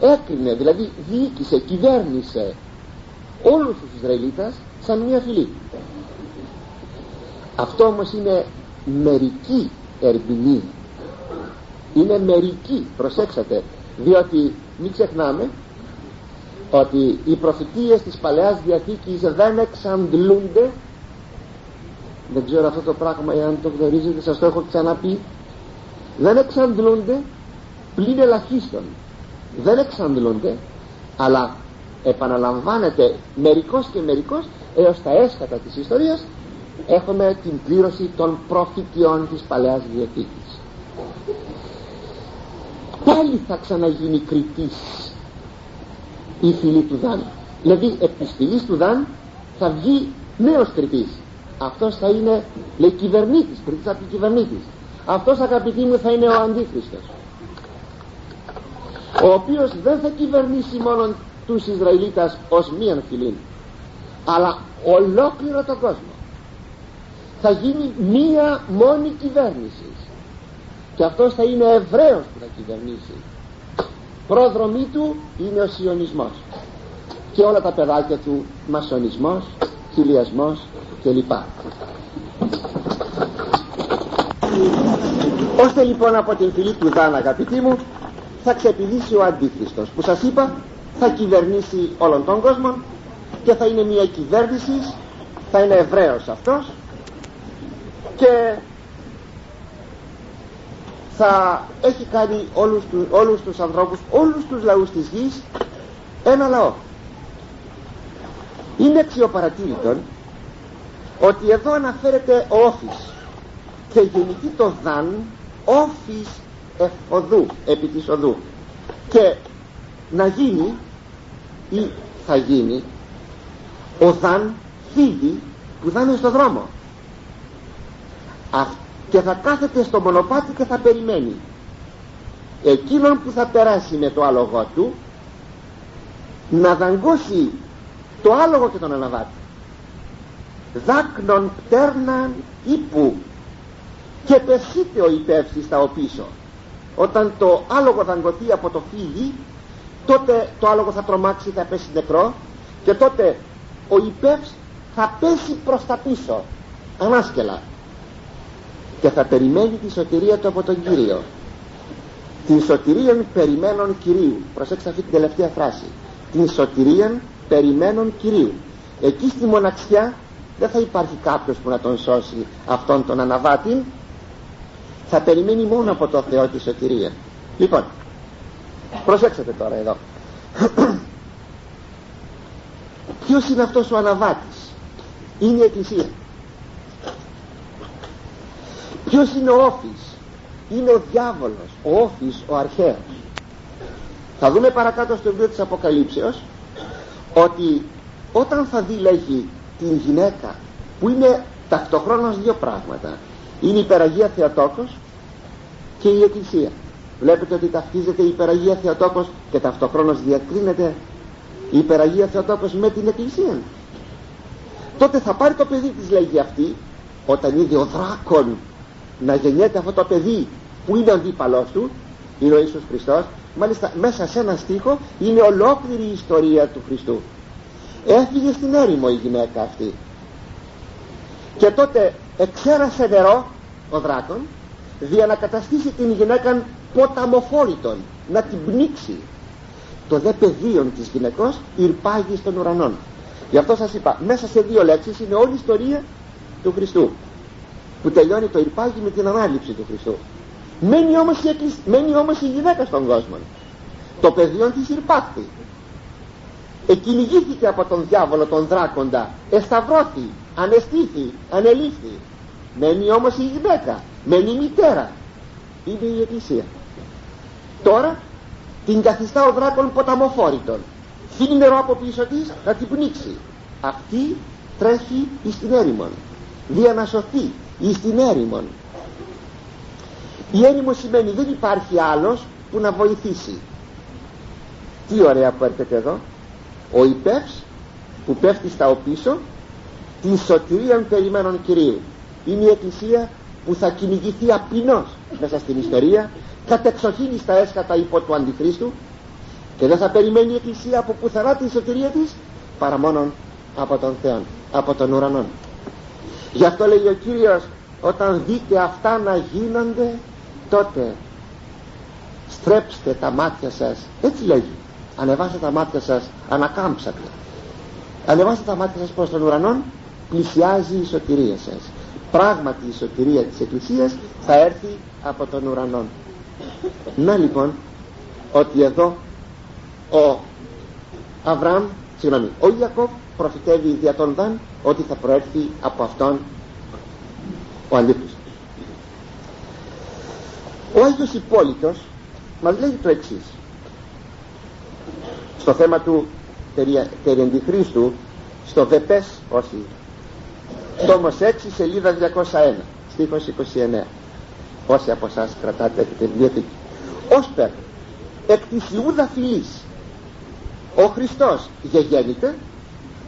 S1: έκρινε δηλαδή διοίκησε, κυβέρνησε όλους τους Ισραηλίτες σαν μια φυλή. Αυτό όμως είναι μερική ερμηνεία. Είναι μερική προσέξατε διότι μην ξεχνάμε ότι οι προφητείες της Παλαιάς Διαθήκης δεν εξαντλούνται δεν ξέρω αυτό το πράγμα εάν το γνωρίζετε σας το έχω ξαναπεί. Δεν εξαντλούνται πλην ελαχίστων. Δεν εξαντλούνται αλλά επαναλαμβάνεται μερικός και μερικός έως τα έσχατα της ιστορίας. Έχουμε την πλήρωση των προφητιών της Παλαιάς Διαθήκης. Πάλι θα ξαναγίνει κριτής η φυλή του Δάν δηλαδή επί της φυλής του Δάν θα βγει νέος κριτής αυτός θα είναι λέει κυβερνήτης κριτής από κυβερνήτης. Αυτός αγαπητοί μου θα είναι ο Αντίχριστος ο οποίος δεν θα κυβερνήσει μόνο τους Ισραηλίτας ως μίαν φυλήν αλλά ολόκληρο τον κόσμο. Θα γίνει μία μόνη κυβέρνηση. Και αυτός θα είναι Εβραίος που θα κυβερνήσει. Πρόδρομή του είναι ο Σιωνισμός. Και όλα τα παιδάκια του μασονισμός, χιλιασμός κλπ. Ώστε λοιπόν από την φυλή του Δάνα αγαπητοί μου θα ξεπηδήσει ο Αντίχριστος που σας είπα θα κυβερνήσει όλον τον κόσμο και θα είναι μια κυβέρνηση θα είναι Εβραίος αυτός και θα έχει κάνει όλους, τους, όλους τους ανθρώπους όλους τους λαούς της γης ένα λαό είναι αξιοπαρατήρητον ότι εδώ αναφέρεται ο Όφης και γεννηθεί το δαν όφης εφοδού επί της οδού. Και να γίνει ή θα γίνει ο δαν φύγει που θα είναι στο δρόμο. Και θα κάθεται στο μονοπάτι και θα περιμένει. Εκείνον που θα περάσει με το άλογο του να δαγκώσει το άλογο και τον αναβάτη δάκνων πτέρναν ύπου. Και πεσείται ο υπεύθυνος στα οπίσω. Όταν το άλογο δαγκωθεί από το φύλλι τότε το άλογο θα τρομάξει θα πέσει νεκρό και τότε ο υπεύς θα πέσει προς τα πίσω. Ανάσκελα. Και θα περιμένει τη σωτηρία του από τον Κύριο. Την σωτηρία περιμένων Κυρίου. Προσέξτε αυτή την τελευταία φράση. Την σωτηρία περιμένων Κυρίου. Εκεί στη μοναξιά δεν θα υπάρχει κάποιος που να τον σώσει αυτόν τον αναβάτη. Θα περιμένει μόνο από το Θεό της σωτηρία. Λοιπόν προσέξτε τώρα εδώ. Ποιος είναι αυτός ο αναβάτης; Είναι η Εκκλησία. Ποιος είναι ο Όφης; Είναι ο διάβολος ο Όφης ο αρχαίος. Θα δούμε παρακάτω στο βιβλίο της Αποκαλύψεως ότι όταν θα δει λέγει την γυναίκα που είναι ταυτοχρόνως δύο πράγματα. Είναι η υπεραγία Θεοτόκος και η Εκκλησία. Βλέπετε ότι ταυτίζεται η υπεραγία Θεοτόκος και ταυτοχρόνως διακρίνεται η υπεραγία Θεοτόκος με την Εκκλησία. Τότε θα πάρει το παιδί της λέγει αυτή όταν είδε ο δράκον να γεννιέται αυτό το παιδί που είναι ο αντίπαλός του είναι ο Ιησούς Χριστός μάλιστα μέσα σε ένα στίχο είναι ολόκληρη η ιστορία του Χριστού. Έφυγε στην έρημο η γυναίκα αυτή. Και τότε εξέρασε νερό ο δράκον δια να καταστήσει την γυναίκα ποταμοφόρητον να την πνίξει. Το δε πεδίο της γυναικός ηρπάγει στον ουρανόν. Γι' αυτό σας είπα μέσα σε δύο λέξεις είναι όλη η ιστορία του Χριστού που τελειώνει το ηρπάγει με την ανάληψη του Χριστού μένει όμως η, μένει όμως η γυναίκα στον κόσμο. Το πεδίο της ηρπάχθη εκκυνηγήθηκε από τον διάβολο τον δράκοντα εσταυρώθη, ανεστήθη, ανελήφθη. Μένει όμως η γυναίκα μένει η μητέρα. Είναι η εκκλησία. Τώρα την καθιστά ο δράκον ποταμοφόρητον φύγει νερό από πίσω της να την πνίξει. Αυτή τρέχει εις την έρημον. Δια να σωθεί εις την έρημον η έρημο σημαίνει δεν υπάρχει άλλος που να βοηθήσει. Τι ωραία που έρχεται εδώ. Ο υπεύς που πέφτει στα οπίσω την σωτηρία περιμένων Κυρίου. Είναι η Εκκλησία που θα κυνηγηθεί απεινώς μέσα στην ιστορία κατεξοχήνει στα έσκατα υπό του Αντιχρίστου και δεν θα περιμένει η Εκκλησία από πουθενά την σωτηρία της παρά μόνο από τον Θεό από τον ουρανό γι' αυτό λέει ο Κύριος όταν δείτε αυτά να γίνονται τότε στρέψτε τα μάτια σας. Έτσι λέγει. Ανεβάστε τα μάτια σας ανακάμψατε ανεβάστε τα μάτια σας προς τον ουρανό πλησιάζει η σωτηρία σας. Πράγματι η σωτηρία της Εκκλησίας θα έρθει από τον ουρανό να λοιπόν ότι εδώ ο Αβραάμ συγγνώμη ο Ιακώβ προφητεύει δια τον Δαν ότι θα προέρθει από αυτόν ο Αντίχριστος ο Άγιος Υπόλοιπος μας λέει το εξής. Στο θέμα του περί αντιχρίστου στο ΒΕΠΕΣ όσοι τόμος 6 σελίδα 201 στίχος 29 όσοι από εσάς κρατάτε έχετε βιβλιοθήκη. Ως περ εκ της Ιούδα φυλής ο Χριστός γεγέννηται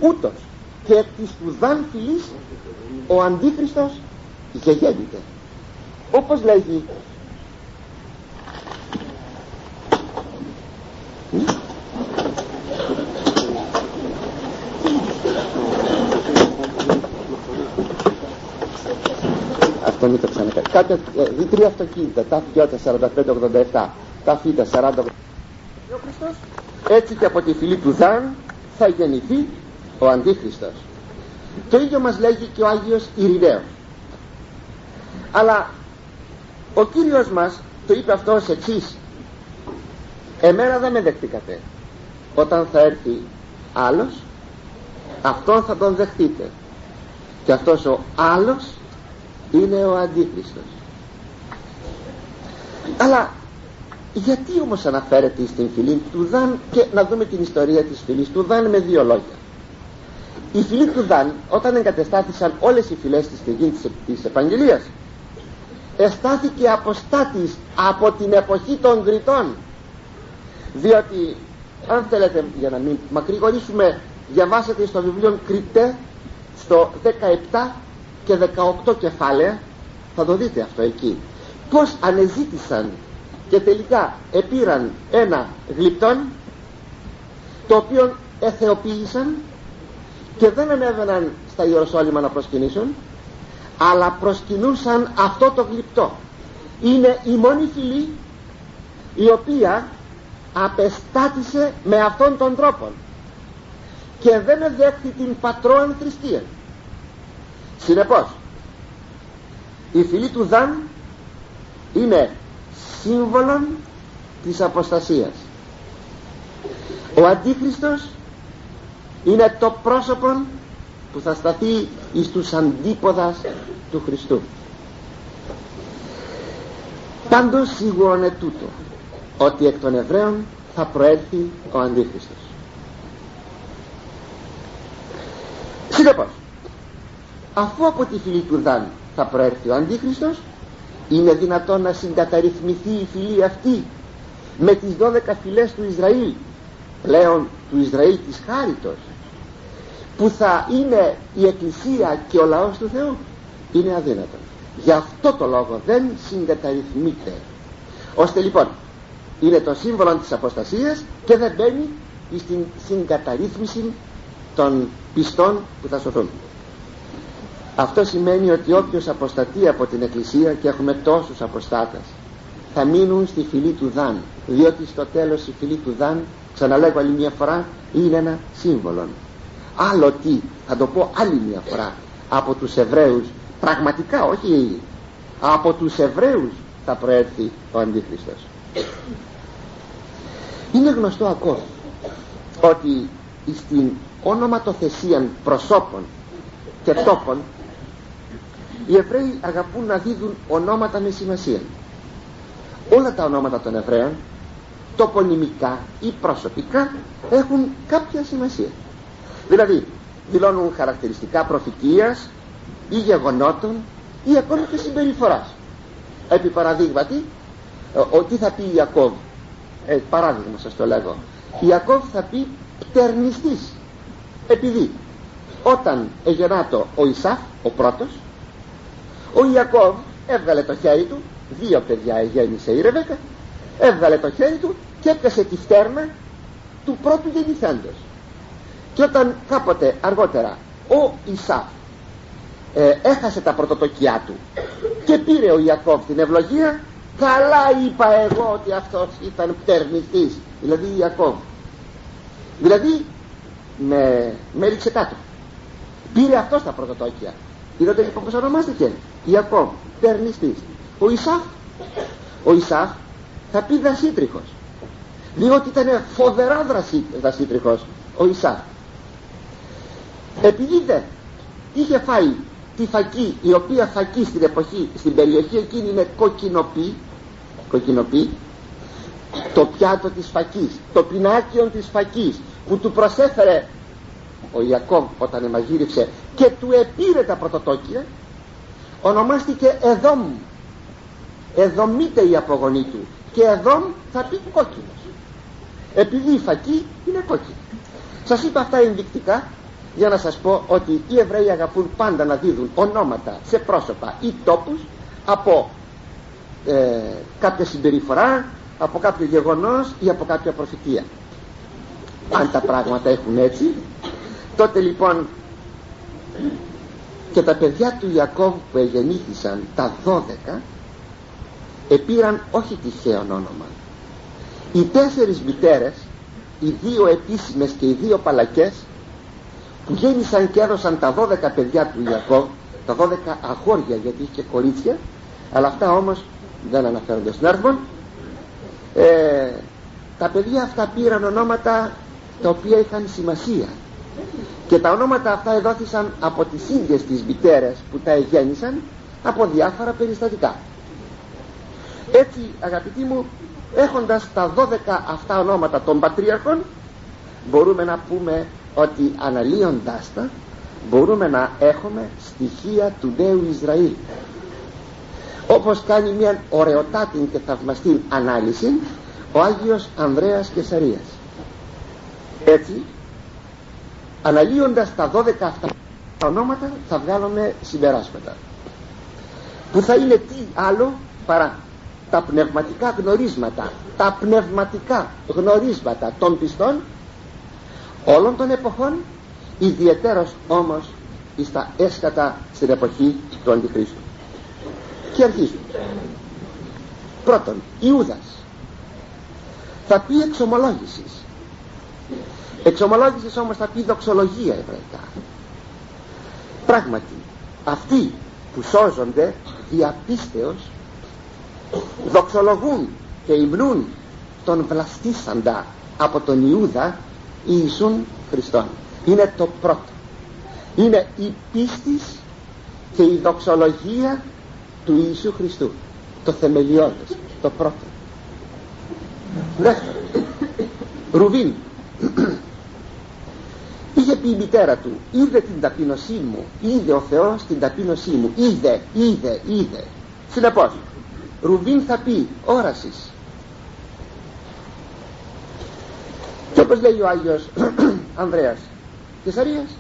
S1: ούτως και εκ της Ουδάν φυλής ο Αντίχριστος γεγέννηται όπως λέγει αυτό μην το ξανακάνει. Κάτι δει τρία αυτοκίνητα τα φιώτα 45-87 τα φίτα 40 ο Χριστός. Έτσι και από τη φυλή του Δαν θα γεννηθεί ο Αντίχριστος. Το ίδιο μας λέγει και ο Άγιος Ειρηναίος. Αλλά ο Κύριος μας το είπε αυτό ως εξής. Εμένα δεν με δεχτήκατε. Όταν θα έρθει άλλος αυτόν θα τον δεχτείτε. Και αυτός ο άλλος είναι ο Αντίχριστος. Αλλά γιατί όμως αναφέρεται στην φυλή του Δαν και να δούμε την ιστορία της φυλής του Δαν με δύο λόγια. Η φυλή του Δαν όταν εγκατεστάθησαν όλες οι φυλές της στιγμή της, της Επαγγελίας εστάθηκε αποστάτης από την εποχή των Γκριτών διότι αν θέλετε για να μην μακρηγορήσουμε διαβάσετε στο βιβλίο Κριτέ στο 17 και 18 κεφάλαια. Θα το δείτε αυτό εκεί. Πως ανεζήτησαν και τελικά επήραν ένα γλυπτόν το οποίο εθεοποίησαν και δεν ανέβαιναν στα Ιεροσόλυμα να προσκυνήσουν αλλά προσκυνούσαν αυτό το γλυπτό. Είναι η μόνη φυλή η οποία απεστάτησε με αυτόν τον τρόπο. Και δεν δέχθη την πατρόαν θρησκεία συνεπώς η φυλή του Δαν είναι σύμβολον της αποστασίας. Ο Αντίχριστος είναι το πρόσωπο που θα σταθεί εις τους αντίποδας του Χριστού. Πάντως σίγουρο είναι τούτο ότι εκ των Εβραίων θα προέλθει ο Αντίχριστος. Συνεπώς αφού από τη φυλή του Δάν θα προέρθει ο Αντίχριστος είναι δυνατόν να συγκαταρρυθμιστεί η φυλή αυτή με τις 12 φυλές του Ισραήλ πλέον του Ισραήλ της Χάριτος που θα είναι η Εκκλησία και ο λαός του Θεού. Είναι αδύνατο. Γι' αυτό το λόγο δεν συγκαταρρυθμείται. Ώστε λοιπόν είναι το σύμβολο της αποστασίας και δεν μπαίνει στην συγκαταρρύθμιση των πιστών που θα σωθούν αυτό σημαίνει ότι όποιος αποστατεί από την Εκκλησία και έχουμε τόσους αποστάτες θα μείνουν στη φυλή του Δαν διότι στο τέλος η φυλή του Δαν ξαναλέγω άλλη μια φορά είναι ένα σύμβολο. Άλλο τι θα το πω άλλη μια φορά από τους Εβραίους πραγματικά όχι από τους Εβραίους θα προέρθει ο Αντίχριστος. Είναι γνωστό ακόμα ότι στην ονοματοθεσία προσώπων και τόπων οι Εβραίοι αγαπούν να δίδουν ονόματα με σημασία. Όλα τα ονόματα των Εβραίων τοπονημικά ή προσωπικά έχουν κάποια σημασία. Δηλαδή δηλώνουν χαρακτηριστικά προφητείας ή γεγονότων ή ακόμη και συμπεριφοράς. Επί παραδείγματι τι θα πει Ιακώβ; Ε, παράδειγμα σας το λέγω. Ιακώβ θα πει πτερνιστής. Επειδή όταν εγεννάτο ο Ισάφ ο πρώτος ο Ιακώβ έβγαλε το χέρι του δύο παιδιά γέννησε η Ρεβέκα έβγαλε το χέρι του και έπιασε τη φτέρνα του πρώτου γεννηθέντος. Και όταν κάποτε αργότερα ο Ισάφ ε, έχασε τα πρωτοτοκιά του και πήρε ο Ιακώβ την ευλογία καλά είπα εγώ ότι αυτός ήταν πτερνηθής δηλαδή Ιακώβ. Δηλαδή με, με ρίξε κάτω. Πήρε αυτός τα πρωτοτόκια είδατε λοιπόν πως ονομάστηκε Ιακώβ πτερνιστής ο Ισάφ ο Ισάφ θα πει δασίτριχος. Διότι ήταν φοβερά δασίτριχος ο Ισάφ επειδή δεν είχε φάει τη φακή η οποία φακή στην εποχή στην περιοχή εκείνη είναι κοκκινοπή κοκκινοπή το πιάτο της φακής το πινάκιο της φακής που του προσέφερε ο Ιακώβ όταν εμαγείρευσε και του επήρε τα πρωτοτόκια ονομάστηκε Εδόμ. Εδωμείται η απογονή του και Εδόμ θα πει κόκκινος. Επειδή η φακή είναι κόκκινη. Σας είπα αυτά ενδεικτικά για να σας πω ότι οι Εβραίοι αγαπούν πάντα να δίδουν ονόματα σε πρόσωπα ή τόπους από ε, κάποια συμπεριφορά από κάποιο γεγονός ή από κάποια προφητεία αν τα πράγματα έχουν έτσι τότε λοιπόν και τα παιδιά του Ιακώβ που εγεννήθησαν τα δώδεκα επήραν όχι τυχαίο όνομα. Οι τέσσερις μητέρες οι δύο επίσημες και οι δύο παλακές που γέννησαν και έδωσαν τα 12 παιδιά του Ιακώβ τα 12 αγόρια γιατί είχε και κορίτσια αλλά αυτά όμως δεν αναφέρονται στην έρθμον ε, τα παιδιά αυτά πήραν ονόματα τα οποία είχαν σημασία και τα ονόματα αυτά εδόθησαν από τις ίδιες τις μητέρες που τα εγέννησαν από διάφορα περιστατικά. Έτσι αγαπητοί μου έχοντας τα 12 αυτά ονόματα των πατρίαρχων μπορούμε να πούμε ότι αναλύοντάς τα μπορούμε να έχουμε στοιχεία του νέου Ισραήλ. Όπως κάνει μια ωραιοτάτη και θαυμαστή ανάλυση ο Άγιος Ανδρέας Κεσαρίας. Έτσι αναλύοντας τα 12 αυτά ονόματα θα βγάλουμε συμπεράσματα. Που θα είναι τι άλλο παρά τα πνευματικά γνωρίσματα τα πνευματικά γνωρίσματα των πιστών όλων των εποχών ιδιαιτέρως όμως εις τα έσκατα στην εποχή του Αντιχρίστου. Και αρχίζουν πρώτον Ιούδας. Θα πει εξομολόγησης εξομολόγησης όμως θα πει δοξολογία εβραϊκά. Πράγματι αυτοί που σώζονται διαπίστεως δοξολογούν και υμνούν τον βλαστήσαντα από τον Ιούδα Ιησούν Χριστόν. Είναι το πρώτο. Είναι η πίστη και η δοξολογία του Ιησού Χριστού. Το θεμελιώδες το πρώτο. Δεύτερο. Ρουβίν είχε πει η μητέρα του είδε την ταπείνωσή μου είδε ο Θεός την ταπείνωσή μου είδε, είδε, είδε συνεπώς Ρουβίν θα πει όρασης και όπως λέει ο Άγιος Ανδρέας Κεσαρίας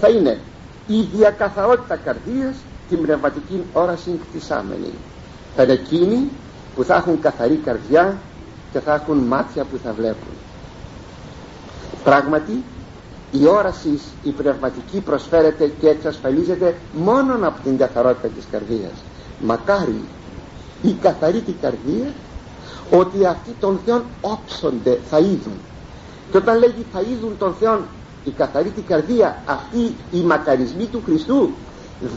S1: θα είναι η διακαθαρότητα καρδίας την πνευματική όραση κτισάμενη θα είναι εκείνοι που θα έχουν καθαρή καρδιά και θα έχουν μάτια που θα βλέπουν πράγματι η όραση η πνευματική προσφέρεται και εξασφαλίζεται μόνο από την καθαρότητα της καρδίας. Μακάρι η καθαρή την καρδία ότι αυτοί τον Θεόν όψονται θα είδουν. Και όταν λέγει θα είδουν τον Θεόν η καθαρή την καρδία αυτοί οι μακαρισμοί του Χριστού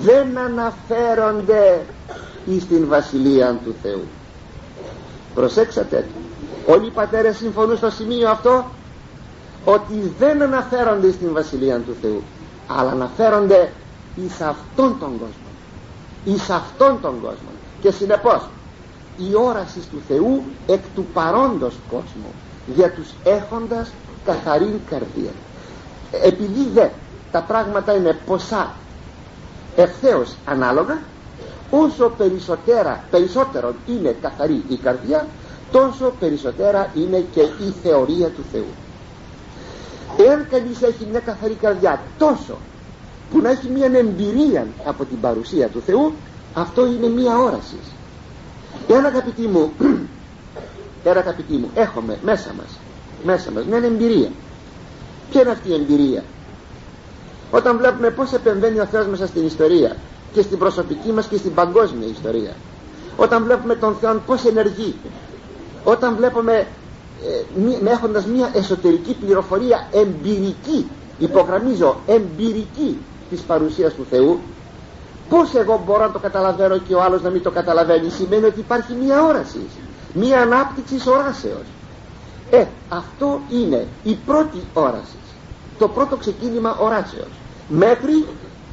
S1: δεν αναφέρονται εις την Βασιλεία του Θεού. Προσέξατε όλοι οι πατέρες συμφωνούν στο σημείο αυτό ότι δεν αναφέρονται στην Βασιλεία του Θεού αλλά αναφέρονται εις αυτόν τον κόσμο. Εις αυτόν τον κόσμο. Και συνεπώς η όραση του Θεού εκ του παρόντος κόσμου για τους έχοντας καθαρή καρδία. Επειδή δε τα πράγματα είναι ποσά ευθέως ανάλογα όσο περισσότερα, περισσότερο είναι καθαρή η καρδιά τόσο περισσότερα είναι και η θεωρία του Θεού εάν κανείς έχει μια καθαρή καρδιά τόσο που να έχει μια εμπειρία από την παρουσία του Θεού αυτό είναι μια όραση. Εάν αγαπητοί μου εάν αγαπητοί μου έχουμε μέσα μας μέσα μας μια εμπειρία. Ποια είναι αυτή η εμπειρία; Όταν βλέπουμε πως επεμβαίνει ο Θεός μέσα στην ιστορία και στην προσωπική μας και στην παγκόσμια ιστορία. Όταν βλέπουμε τον Θεό πως ενεργεί. Όταν βλέπουμε ε, έχοντας μια εσωτερική πληροφορία εμπειρική υπογραμμίζω εμπειρική της παρουσίας του Θεού πως εγώ μπορώ να το καταλαβαίνω και ο άλλος να μην το καταλαβαίνει σημαίνει ότι υπάρχει μια όραση μια ανάπτυξη οράσεως. Ε αυτό είναι η πρώτη όραση το πρώτο ξεκίνημα οράσεως. Μέχρι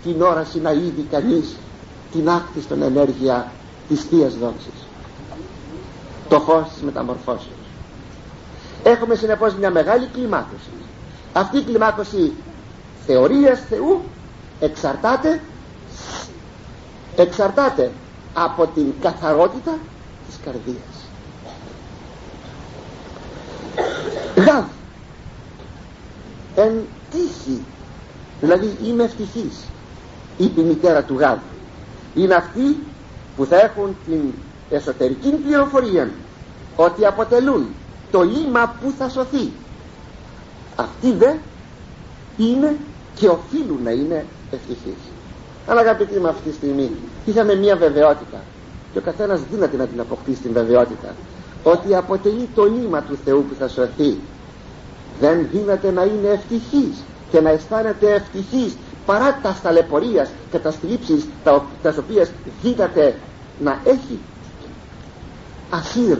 S1: την όραση να είδει κανείς την άκτιστον ενέργεια της Θείας Δόξης. Το φως της μεταμορφώσεως έχουμε συνεπώς μια μεγάλη κλιμάκωση. Αυτή η κλιμάκωση θεωρίας Θεού εξαρτάται εξαρτάται από την καθαρότητα της καρδίας. Γαβ εν τύχη δηλαδή είμαι ευτυχής είπε η μητέρα του γαβ είναι αυτοί που θα έχουν την εσωτερική πληροφορία ότι αποτελούν το ίμα που θα σωθεί. Αυτοί δε είναι και οφείλουν να είναι ευτυχείς. Αλλά αγαπητοί με αυτή τη στιγμή είχαμε μια βεβαιότητα και ο καθένας δύναται να την αποκτήσει την βεβαιότητα ότι αποτελεί το ίμα του Θεού που θα σωθεί. Δεν δύναται να είναι ευτυχής και να αισθάνεται ευτυχής παρά τα σταλαιπωρίας και τα στλίψεις τα, τα οποίες δύναται να έχει. Ασύρ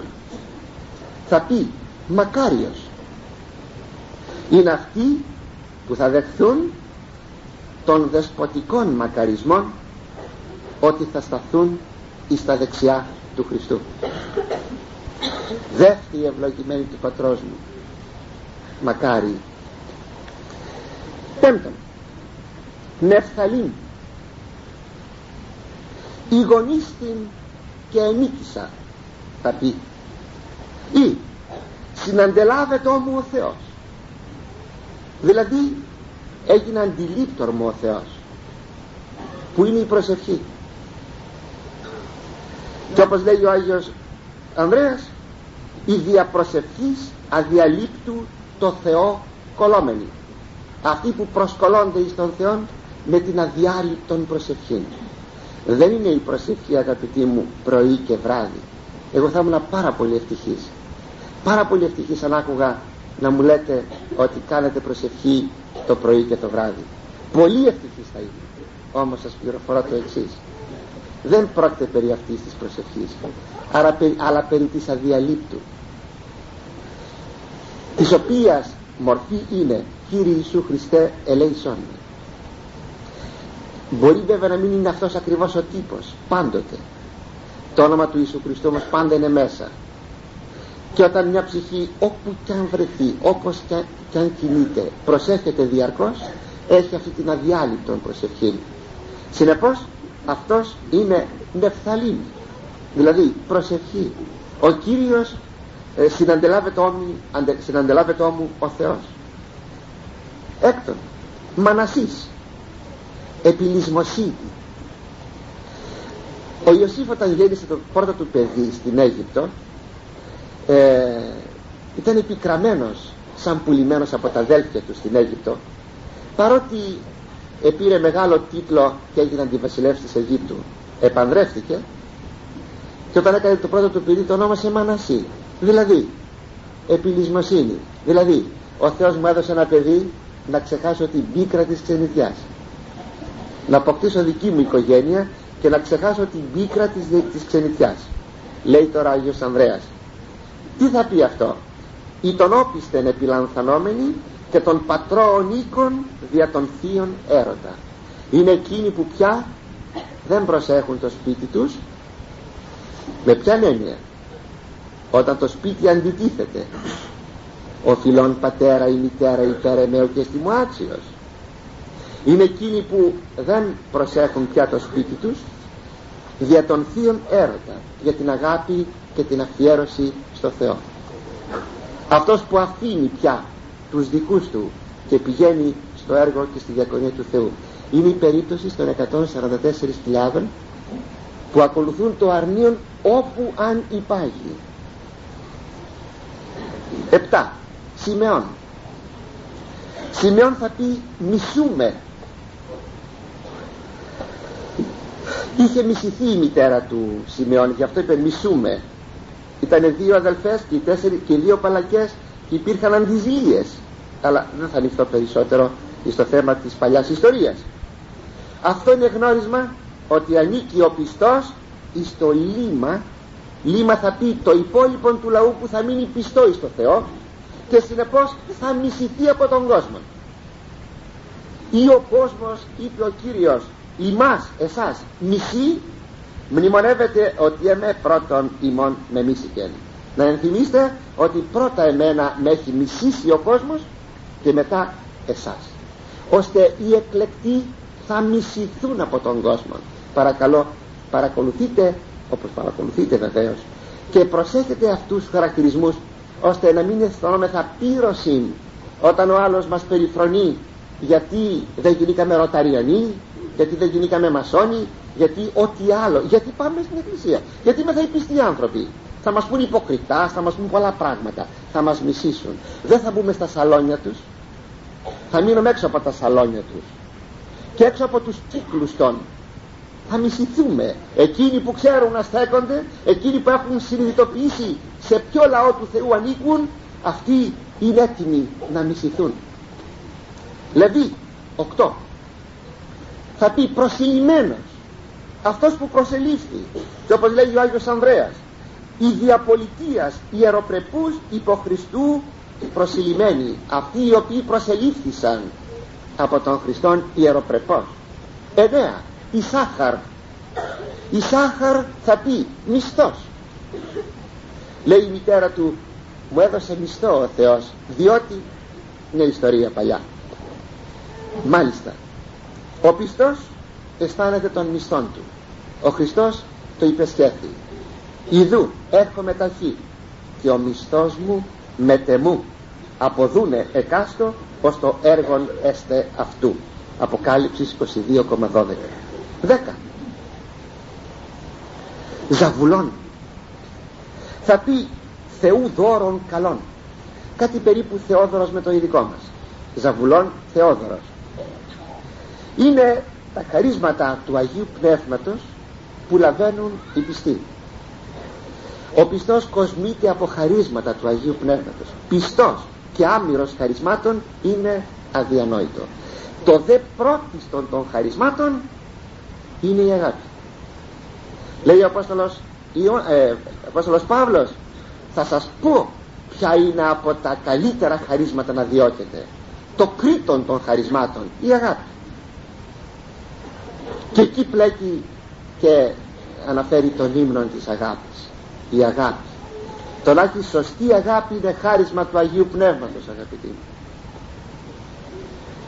S1: θα πει μακάριος. Είναι αυτοί που θα δεχθούν των δεσποτικών μακαρισμών ότι θα σταθούν εις τα δεξιά του Χριστού. Δεύτερη ευλογημένη του πατρός μου μακάρι. Πέμπτον Νεφθαλήν η γονίστην και ενίκησα θα πει. Ή συναντελάβεται όμου ο Θεός. Δηλαδή έγινε αντιλήπτορ μου ο Θεός που είναι η προσευχή. Και όπως λέει ο Άγιος Ανδρέας η διαπροσευχής αδιαλείπτου το Θεό κολόμενη αυτοί που προσκολώνται εις τον Θεό με την αδιάλειπτον προσευχή δεν είναι η προσευχή αγαπητοί μου πρωί και βράδυ. Εγώ θα ήμουν πάρα πολύ ευτυχής πάρα πολύ ευτυχής αν άκουγα να μου λέτε ότι κάνετε προσευχή το πρωί και το βράδυ. Πολύ ευτυχής θα είμαι. Όμως σας πληροφορώ το εξής. δεν πρόκειται περί αυτής της προσευχής αλλά, αλλά περί της αδιαλείπτου της οποίας μορφή είναι Κύριε Ιησού Χριστέ ελέησόν μπορεί βέβαια να μην είναι αυτός ακριβώς ο τύπος πάντοτε. Το όνομα του Ιησού Χριστού όμως πάντα είναι μέσα και όταν μια ψυχή όπου και αν βρεθεί όπως και, αν κινείται προσεύχεται διαρκώς έχει αυτή την αδιάλειπτον προσευχή. Συνεπώς αυτός είναι νεφθαλήν. Δηλαδή προσευχή. Ο Κύριος ε, συναντελάβεται, όμου, συναντελάβεται όμου ο Θεός. Έκτον μανασής. Επιλυσμοσύνη. Ο Ιωσήφ όταν γέννησε το πρώτο του παιδί στην Αίγυπτο ε, ήταν επικραμένος σαν πουλημένος από τα αδέλφια του στην Αίγυπτο. Παρότι επήρε μεγάλο τίτλο και έγινε αντιβασιλεύς της Αιγύπτου επανδρεύτηκε και όταν έκανε το πρώτο του παιδί το ονόμασε Μανασί. Δηλαδή επιλυσμοσύνη. Δηλαδή ο Θεός μου έδωσε ένα παιδί να ξεχάσω την πίκρα της ξενιτιάς. Να αποκτήσω δική μου οικογένεια και να ξεχάσω την πίκρα της, της ξενιτιάς. Λέει τώρα Άγιος Ανδρέας τι θα πει αυτό; Ή τον όπιστεν επιλανθανόμενοι και των πατρών οίκων δια των θείων έρωτα είναι εκείνοι που πια δεν προσέχουν το σπίτι τους. Με ποια έννοια; Όταν το σπίτι αντιτίθεται ο φιλόν πατέρα ή μητέρα υπέρ εμέου και στη μου άξιος. Είναι εκείνοι που δεν προσέχουν πια το σπίτι τους για τον θείον έρωτα για την αγάπη και την αφιέρωση στο Θεό. Αυτός που αφήνει πια τους δικούς του και πηγαίνει στο έργο και στη διακονία του Θεού. Είναι η περίπτωση των 144.000 που ακολουθούν το αρνίον όπου αν υπάρχει 7 Σιμεών. Σιμεών θα πει μισούμε είχε μισηθεί η μητέρα του Σιμεών γι' αυτό είπε μισούμε ήταν δύο αδελφές και, τέσσερι, και δύο παλακές και υπήρχαν αντιζηλίες. Αλλά δεν θα ανοιχτώ περισσότερο στο θέμα της παλιάς ιστορίας. Αυτό είναι γνώρισμα ότι ανήκει ο πιστός εις το λίμα. Λίμα θα πει το υπόλοιπο του λαού που θα μείνει πιστό εις το Θεό και συνεπώς θα μισηθεί από τον κόσμο. Ή ο κόσμος είπε ο Κύριος ημάς εσάς μισή μνημονεύεται ότι εμέ πρώτον ημών με μίσηκεν να ενθυμίστε ότι πρώτα εμένα με έχει μισήσει ο κόσμος και μετά εσάς. Ώστε οι εκλεκτοί θα μισηθούν από τον κόσμο. Παρακαλώ παρακολουθείτε όπως παρακολουθείτε βεβαίως και προσέχετε αυτούς τους χαρακτηρισμούς ώστε να μην αισθανόμεθα πύρωση όταν ο άλλος μας περιφρονεί γιατί δεν γινήκαμε ροταριανοί γιατί δεν γινήκαμε μασόνοι γιατί ό,τι άλλο. Γιατί πάμε στην εκκλησία. Γιατί είμαστε οι πιστοί άνθρωποι. Θα μας πούν υποκριτά θα μας πούν πολλά πράγματα. Θα μας μισήσουν. Δεν θα μπούμε στα σαλόνια τους. Θα μείνουμε έξω από τα σαλόνια τους. Και έξω από τους κύκλους των. Θα μισηθούμε. Εκείνοι που ξέρουν να στέκονται εκείνοι που έχουν συνειδητοποιήσει σε ποιο λαό του Θεού ανήκουν αυτοί είναι έτοιμοι να μισηθούν. Λεβί 8 θα πει προσιλημένος αυτός που προσελήφθη. Και όπως λέγει ο Άγιος Ανδρέας η διαπολιτείας ιεροπρεπούς υποχριστού προσιλημένοι αυτοί οι οποίοι προσελήφθησαν από τον Χριστόν ιεροπρεπός 9 η Σάχαρ. Η Σάχαρ θα πει μισθός λέει η μητέρα του μου έδωσε μισθό ο Θεός διότι μια ιστορία παλιά μάλιστα ο πιστός αισθάνεται τον μισθόν του. Ο Χριστός το υπεσχέθη Ιδού έρχομαι ταχύ και ο μισθός μου μετεμού αποδούνε εκάστο ως το έργον έστε αυτού Αποκάλυψης 22,12 10 Ζαβουλών. Θα πει Θεού δώρων καλών. Κάτι περίπου Θεόδωρος με το ειδικό μας. Ζαβουλών Θεόδωρος είναι τα χαρίσματα του Αγίου Πνεύματος που λαβαίνουν οι πιστοί ο πιστός κοσμείται από χαρίσματα του Αγίου Πνεύματος. Πιστός και άμυρος χαρισμάτων είναι αδιανόητο. Το δε πρώτιστον των χαρισμάτων είναι η αγάπη. Λέει ο Απόστολος, ε, Απόστολος Παύλος θα σας πω ποια είναι από τα καλύτερα χαρίσματα να διώκετε. Το κρίτον των χαρισμάτων η αγάπη και εκεί πλέκει και αναφέρει τον ύμνο της αγάπης η αγάπη. Το να έχεις σωστή αγάπη είναι χάρισμα του Αγίου Πνεύματος αγαπητοί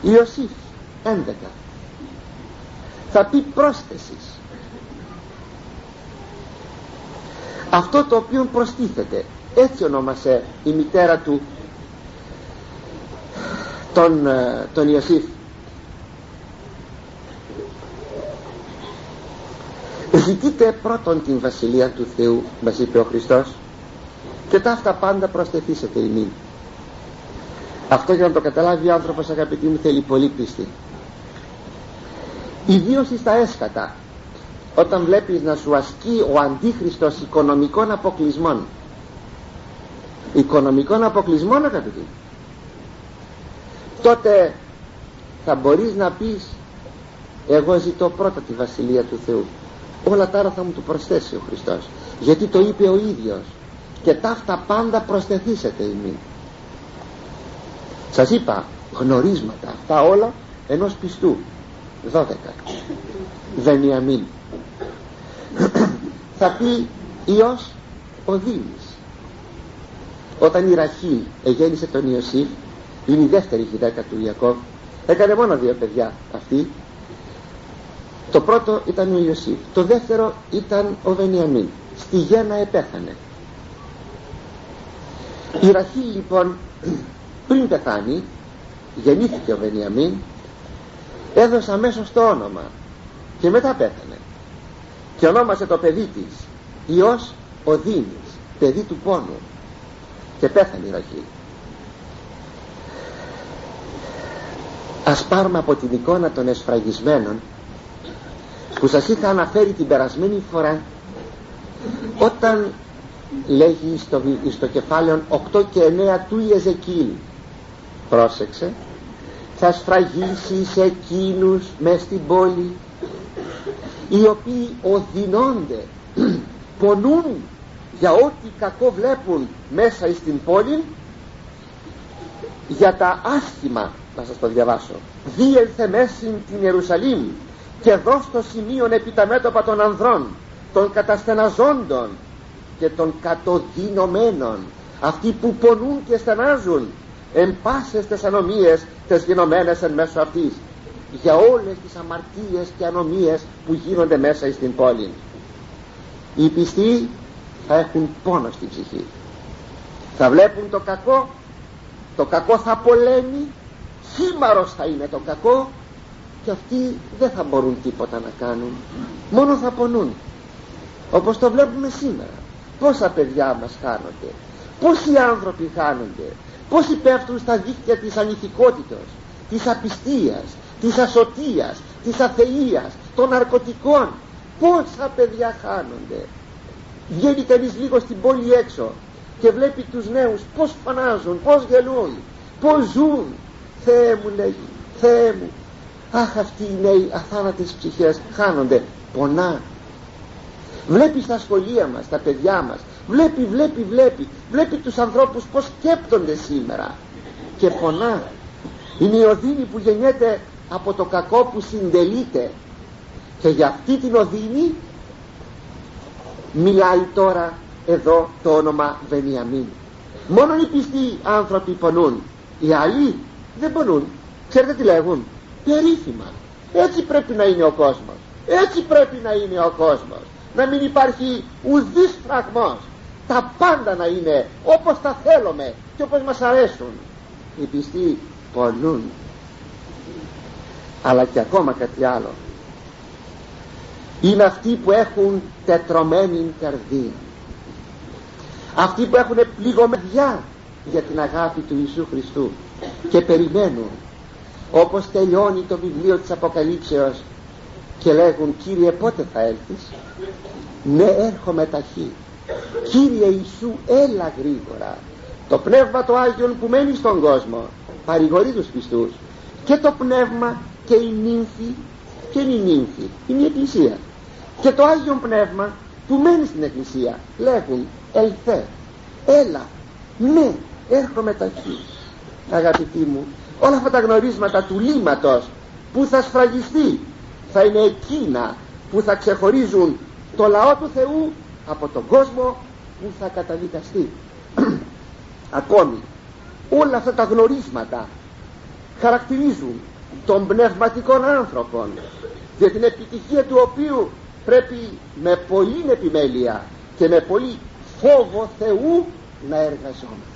S1: Ιωσήφ 11 θα πει πρόσθεσης. Αυτό το οποίο προστίθεται έτσι ονόμασε η μητέρα του τον, ε, τον Ιωσήφ ζητείτε πρώτον την Βασιλεία του Θεού μας είπε ο Χριστός και τα αυτά πάντα προσθεθήσετε ημίν. Αυτό για να το καταλάβει ο άνθρωπος αγαπητοί μου θέλει πολύ πίστη. Ιδίως στα έσχατα όταν βλέπεις να σου ασκεί ο αντίχριστος οικονομικών αποκλεισμών. Οικονομικών αποκλεισμών αγαπητοί τότε θα μπορείς να πεις εγώ ζητώ πρώτα τη Βασιλεία του Θεού όλα τα άλλα θα μου το προσθέσει ο Χριστός. Γιατί το είπε ο ίδιος. Και ταύτα πάντα προσθεθήσετε ημί σας είπα γνωρίσματα αυτά όλα ενός πιστού. 12 Βενιαμίν θα πει Υιός ο Δήμης. Όταν η Ραχήλ εγέννησε τον Ιωσήφ είναι η δεύτερη γυναίκα του Ιακώβ έκανε μόνο δύο παιδιά αυτή το πρώτο ήταν ο Ιωσήφ. Το δεύτερο ήταν ο Βενιαμίν. Στη γέννα επέθανε η Ραχήλ λοιπόν πριν πεθάνει γεννήθηκε ο Βενιαμίν έδωσε αμέσως το όνομα και μετά πέθανε. Και ονόμασε το παιδί της Υιός Οδύνης παιδί του πόνου. Και πέθανε η Ραχήλ ας πάρουμε από την εικόνα των εσφραγισμένων που σας είχα αναφέρει την περασμένη φορά όταν λέγει στο, στο κεφάλαιο 8 και 9 του Ιεζεκίλ πρόσεξε θα σφραγίσεις σε εκείνους μες στην πόλη οι οποίοι οδυνώνται πονούν για ό,τι κακό βλέπουν μέσα στην πόλη για τα άσχημα να σας το διαβάσω δίελθε μέση την Ιερουσαλήμ και δώσ' το σημείον επί τα μέτωπα των ανδρών των καταστεναζόντων και των κατοδυνωμένων αυτοί που πονούν και στενάζουν εν πάσες τες ανομίες τες γενομένες εν μέσω αυτής για όλες τις αμαρτίες και ανομίες που γίνονται μέσα στην πόλη. Οι πιστοί θα έχουν πόνο στην ψυχή. Θα βλέπουν το κακό το κακό θα πολέμει χήμαρος θα είναι το κακό και αυτοί δεν θα μπορούν τίποτα να κάνουν. Μόνο θα πονούν. Όπως το βλέπουμε σήμερα. Πόσα παιδιά μας χάνονται. Πόσοι άνθρωποι χάνονται. Πόσοι πέφτουν στα δίχτυα της ανηθικότητας της απιστίας της ασωτείας της αθείας των ναρκωτικών. Πόσα παιδιά χάνονται. Βγαίνει κανείς λίγο στην πόλη έξω και βλέπει τους νέους πως φανάζουν, πως γελούν πως ζουν. Θεέ μου λέγει Θεέ μου αχ αυτοί οι νέοι αθάνατες ψυχές χάνονται πονά. Βλέπει στα σχολεία μας τα παιδιά μας. Βλέπει βλέπει βλέπει. Βλέπει τους ανθρώπους πως σκέπτονται σήμερα. Και πονά. Είναι η οδύνη που γεννιέται από το κακό που συντελείται. Και για αυτή την οδύνη μιλάει τώρα εδώ το όνομα Βενιαμίν. Μόνο οι πιστοί άνθρωποι πονούν. Οι άλλοι δεν πονούν. Ξέρετε τι λέγουν; Περίφημα έτσι πρέπει να είναι ο κόσμος. Έτσι πρέπει να είναι ο κόσμος. Να μην υπάρχει ουδής φραγμός. Τα πάντα να είναι όπως τα θέλουμε και όπως μας αρέσουν. Οι πιστοί πονούν. Αλλά και ακόμα κάτι άλλο. Είναι αυτοί που έχουν τετρωμένη καρδία αυτοί που έχουν πληγωμεδιά για την αγάπη του Ιησού Χριστού και περιμένουν όπως τελειώνει το βιβλίο της Αποκαλύψεως και λέγουν Κύριε πότε θα έλθεις; Ναι έρχομαι ταχύ. Κύριε Ιησού έλα γρήγορα. Το πνεύμα το Άγιον που μένει στον κόσμο παρηγορεί τους πιστούς. Και το πνεύμα και η νύμφη και είναι η νύμφη είναι η Εκκλησία. Και το Άγιον Πνεύμα που μένει στην Εκκλησία λέγουν ελθέ έλα ναι έρχομαι ταχύ αγαπητοί μου όλα αυτά τα γνωρίσματα του λύματος που θα σφραγιστεί θα είναι εκείνα που θα ξεχωρίζουν το λαό του Θεού από τον κόσμο που θα καταδικαστεί. Ακόμη όλα αυτά τα γνωρίσματα χαρακτηρίζουν των πνευματικών άνθρωπων για την επιτυχία του οποίου πρέπει με πολλή επιμέλεια και με πολύ φόβο Θεού να εργαζόμαστε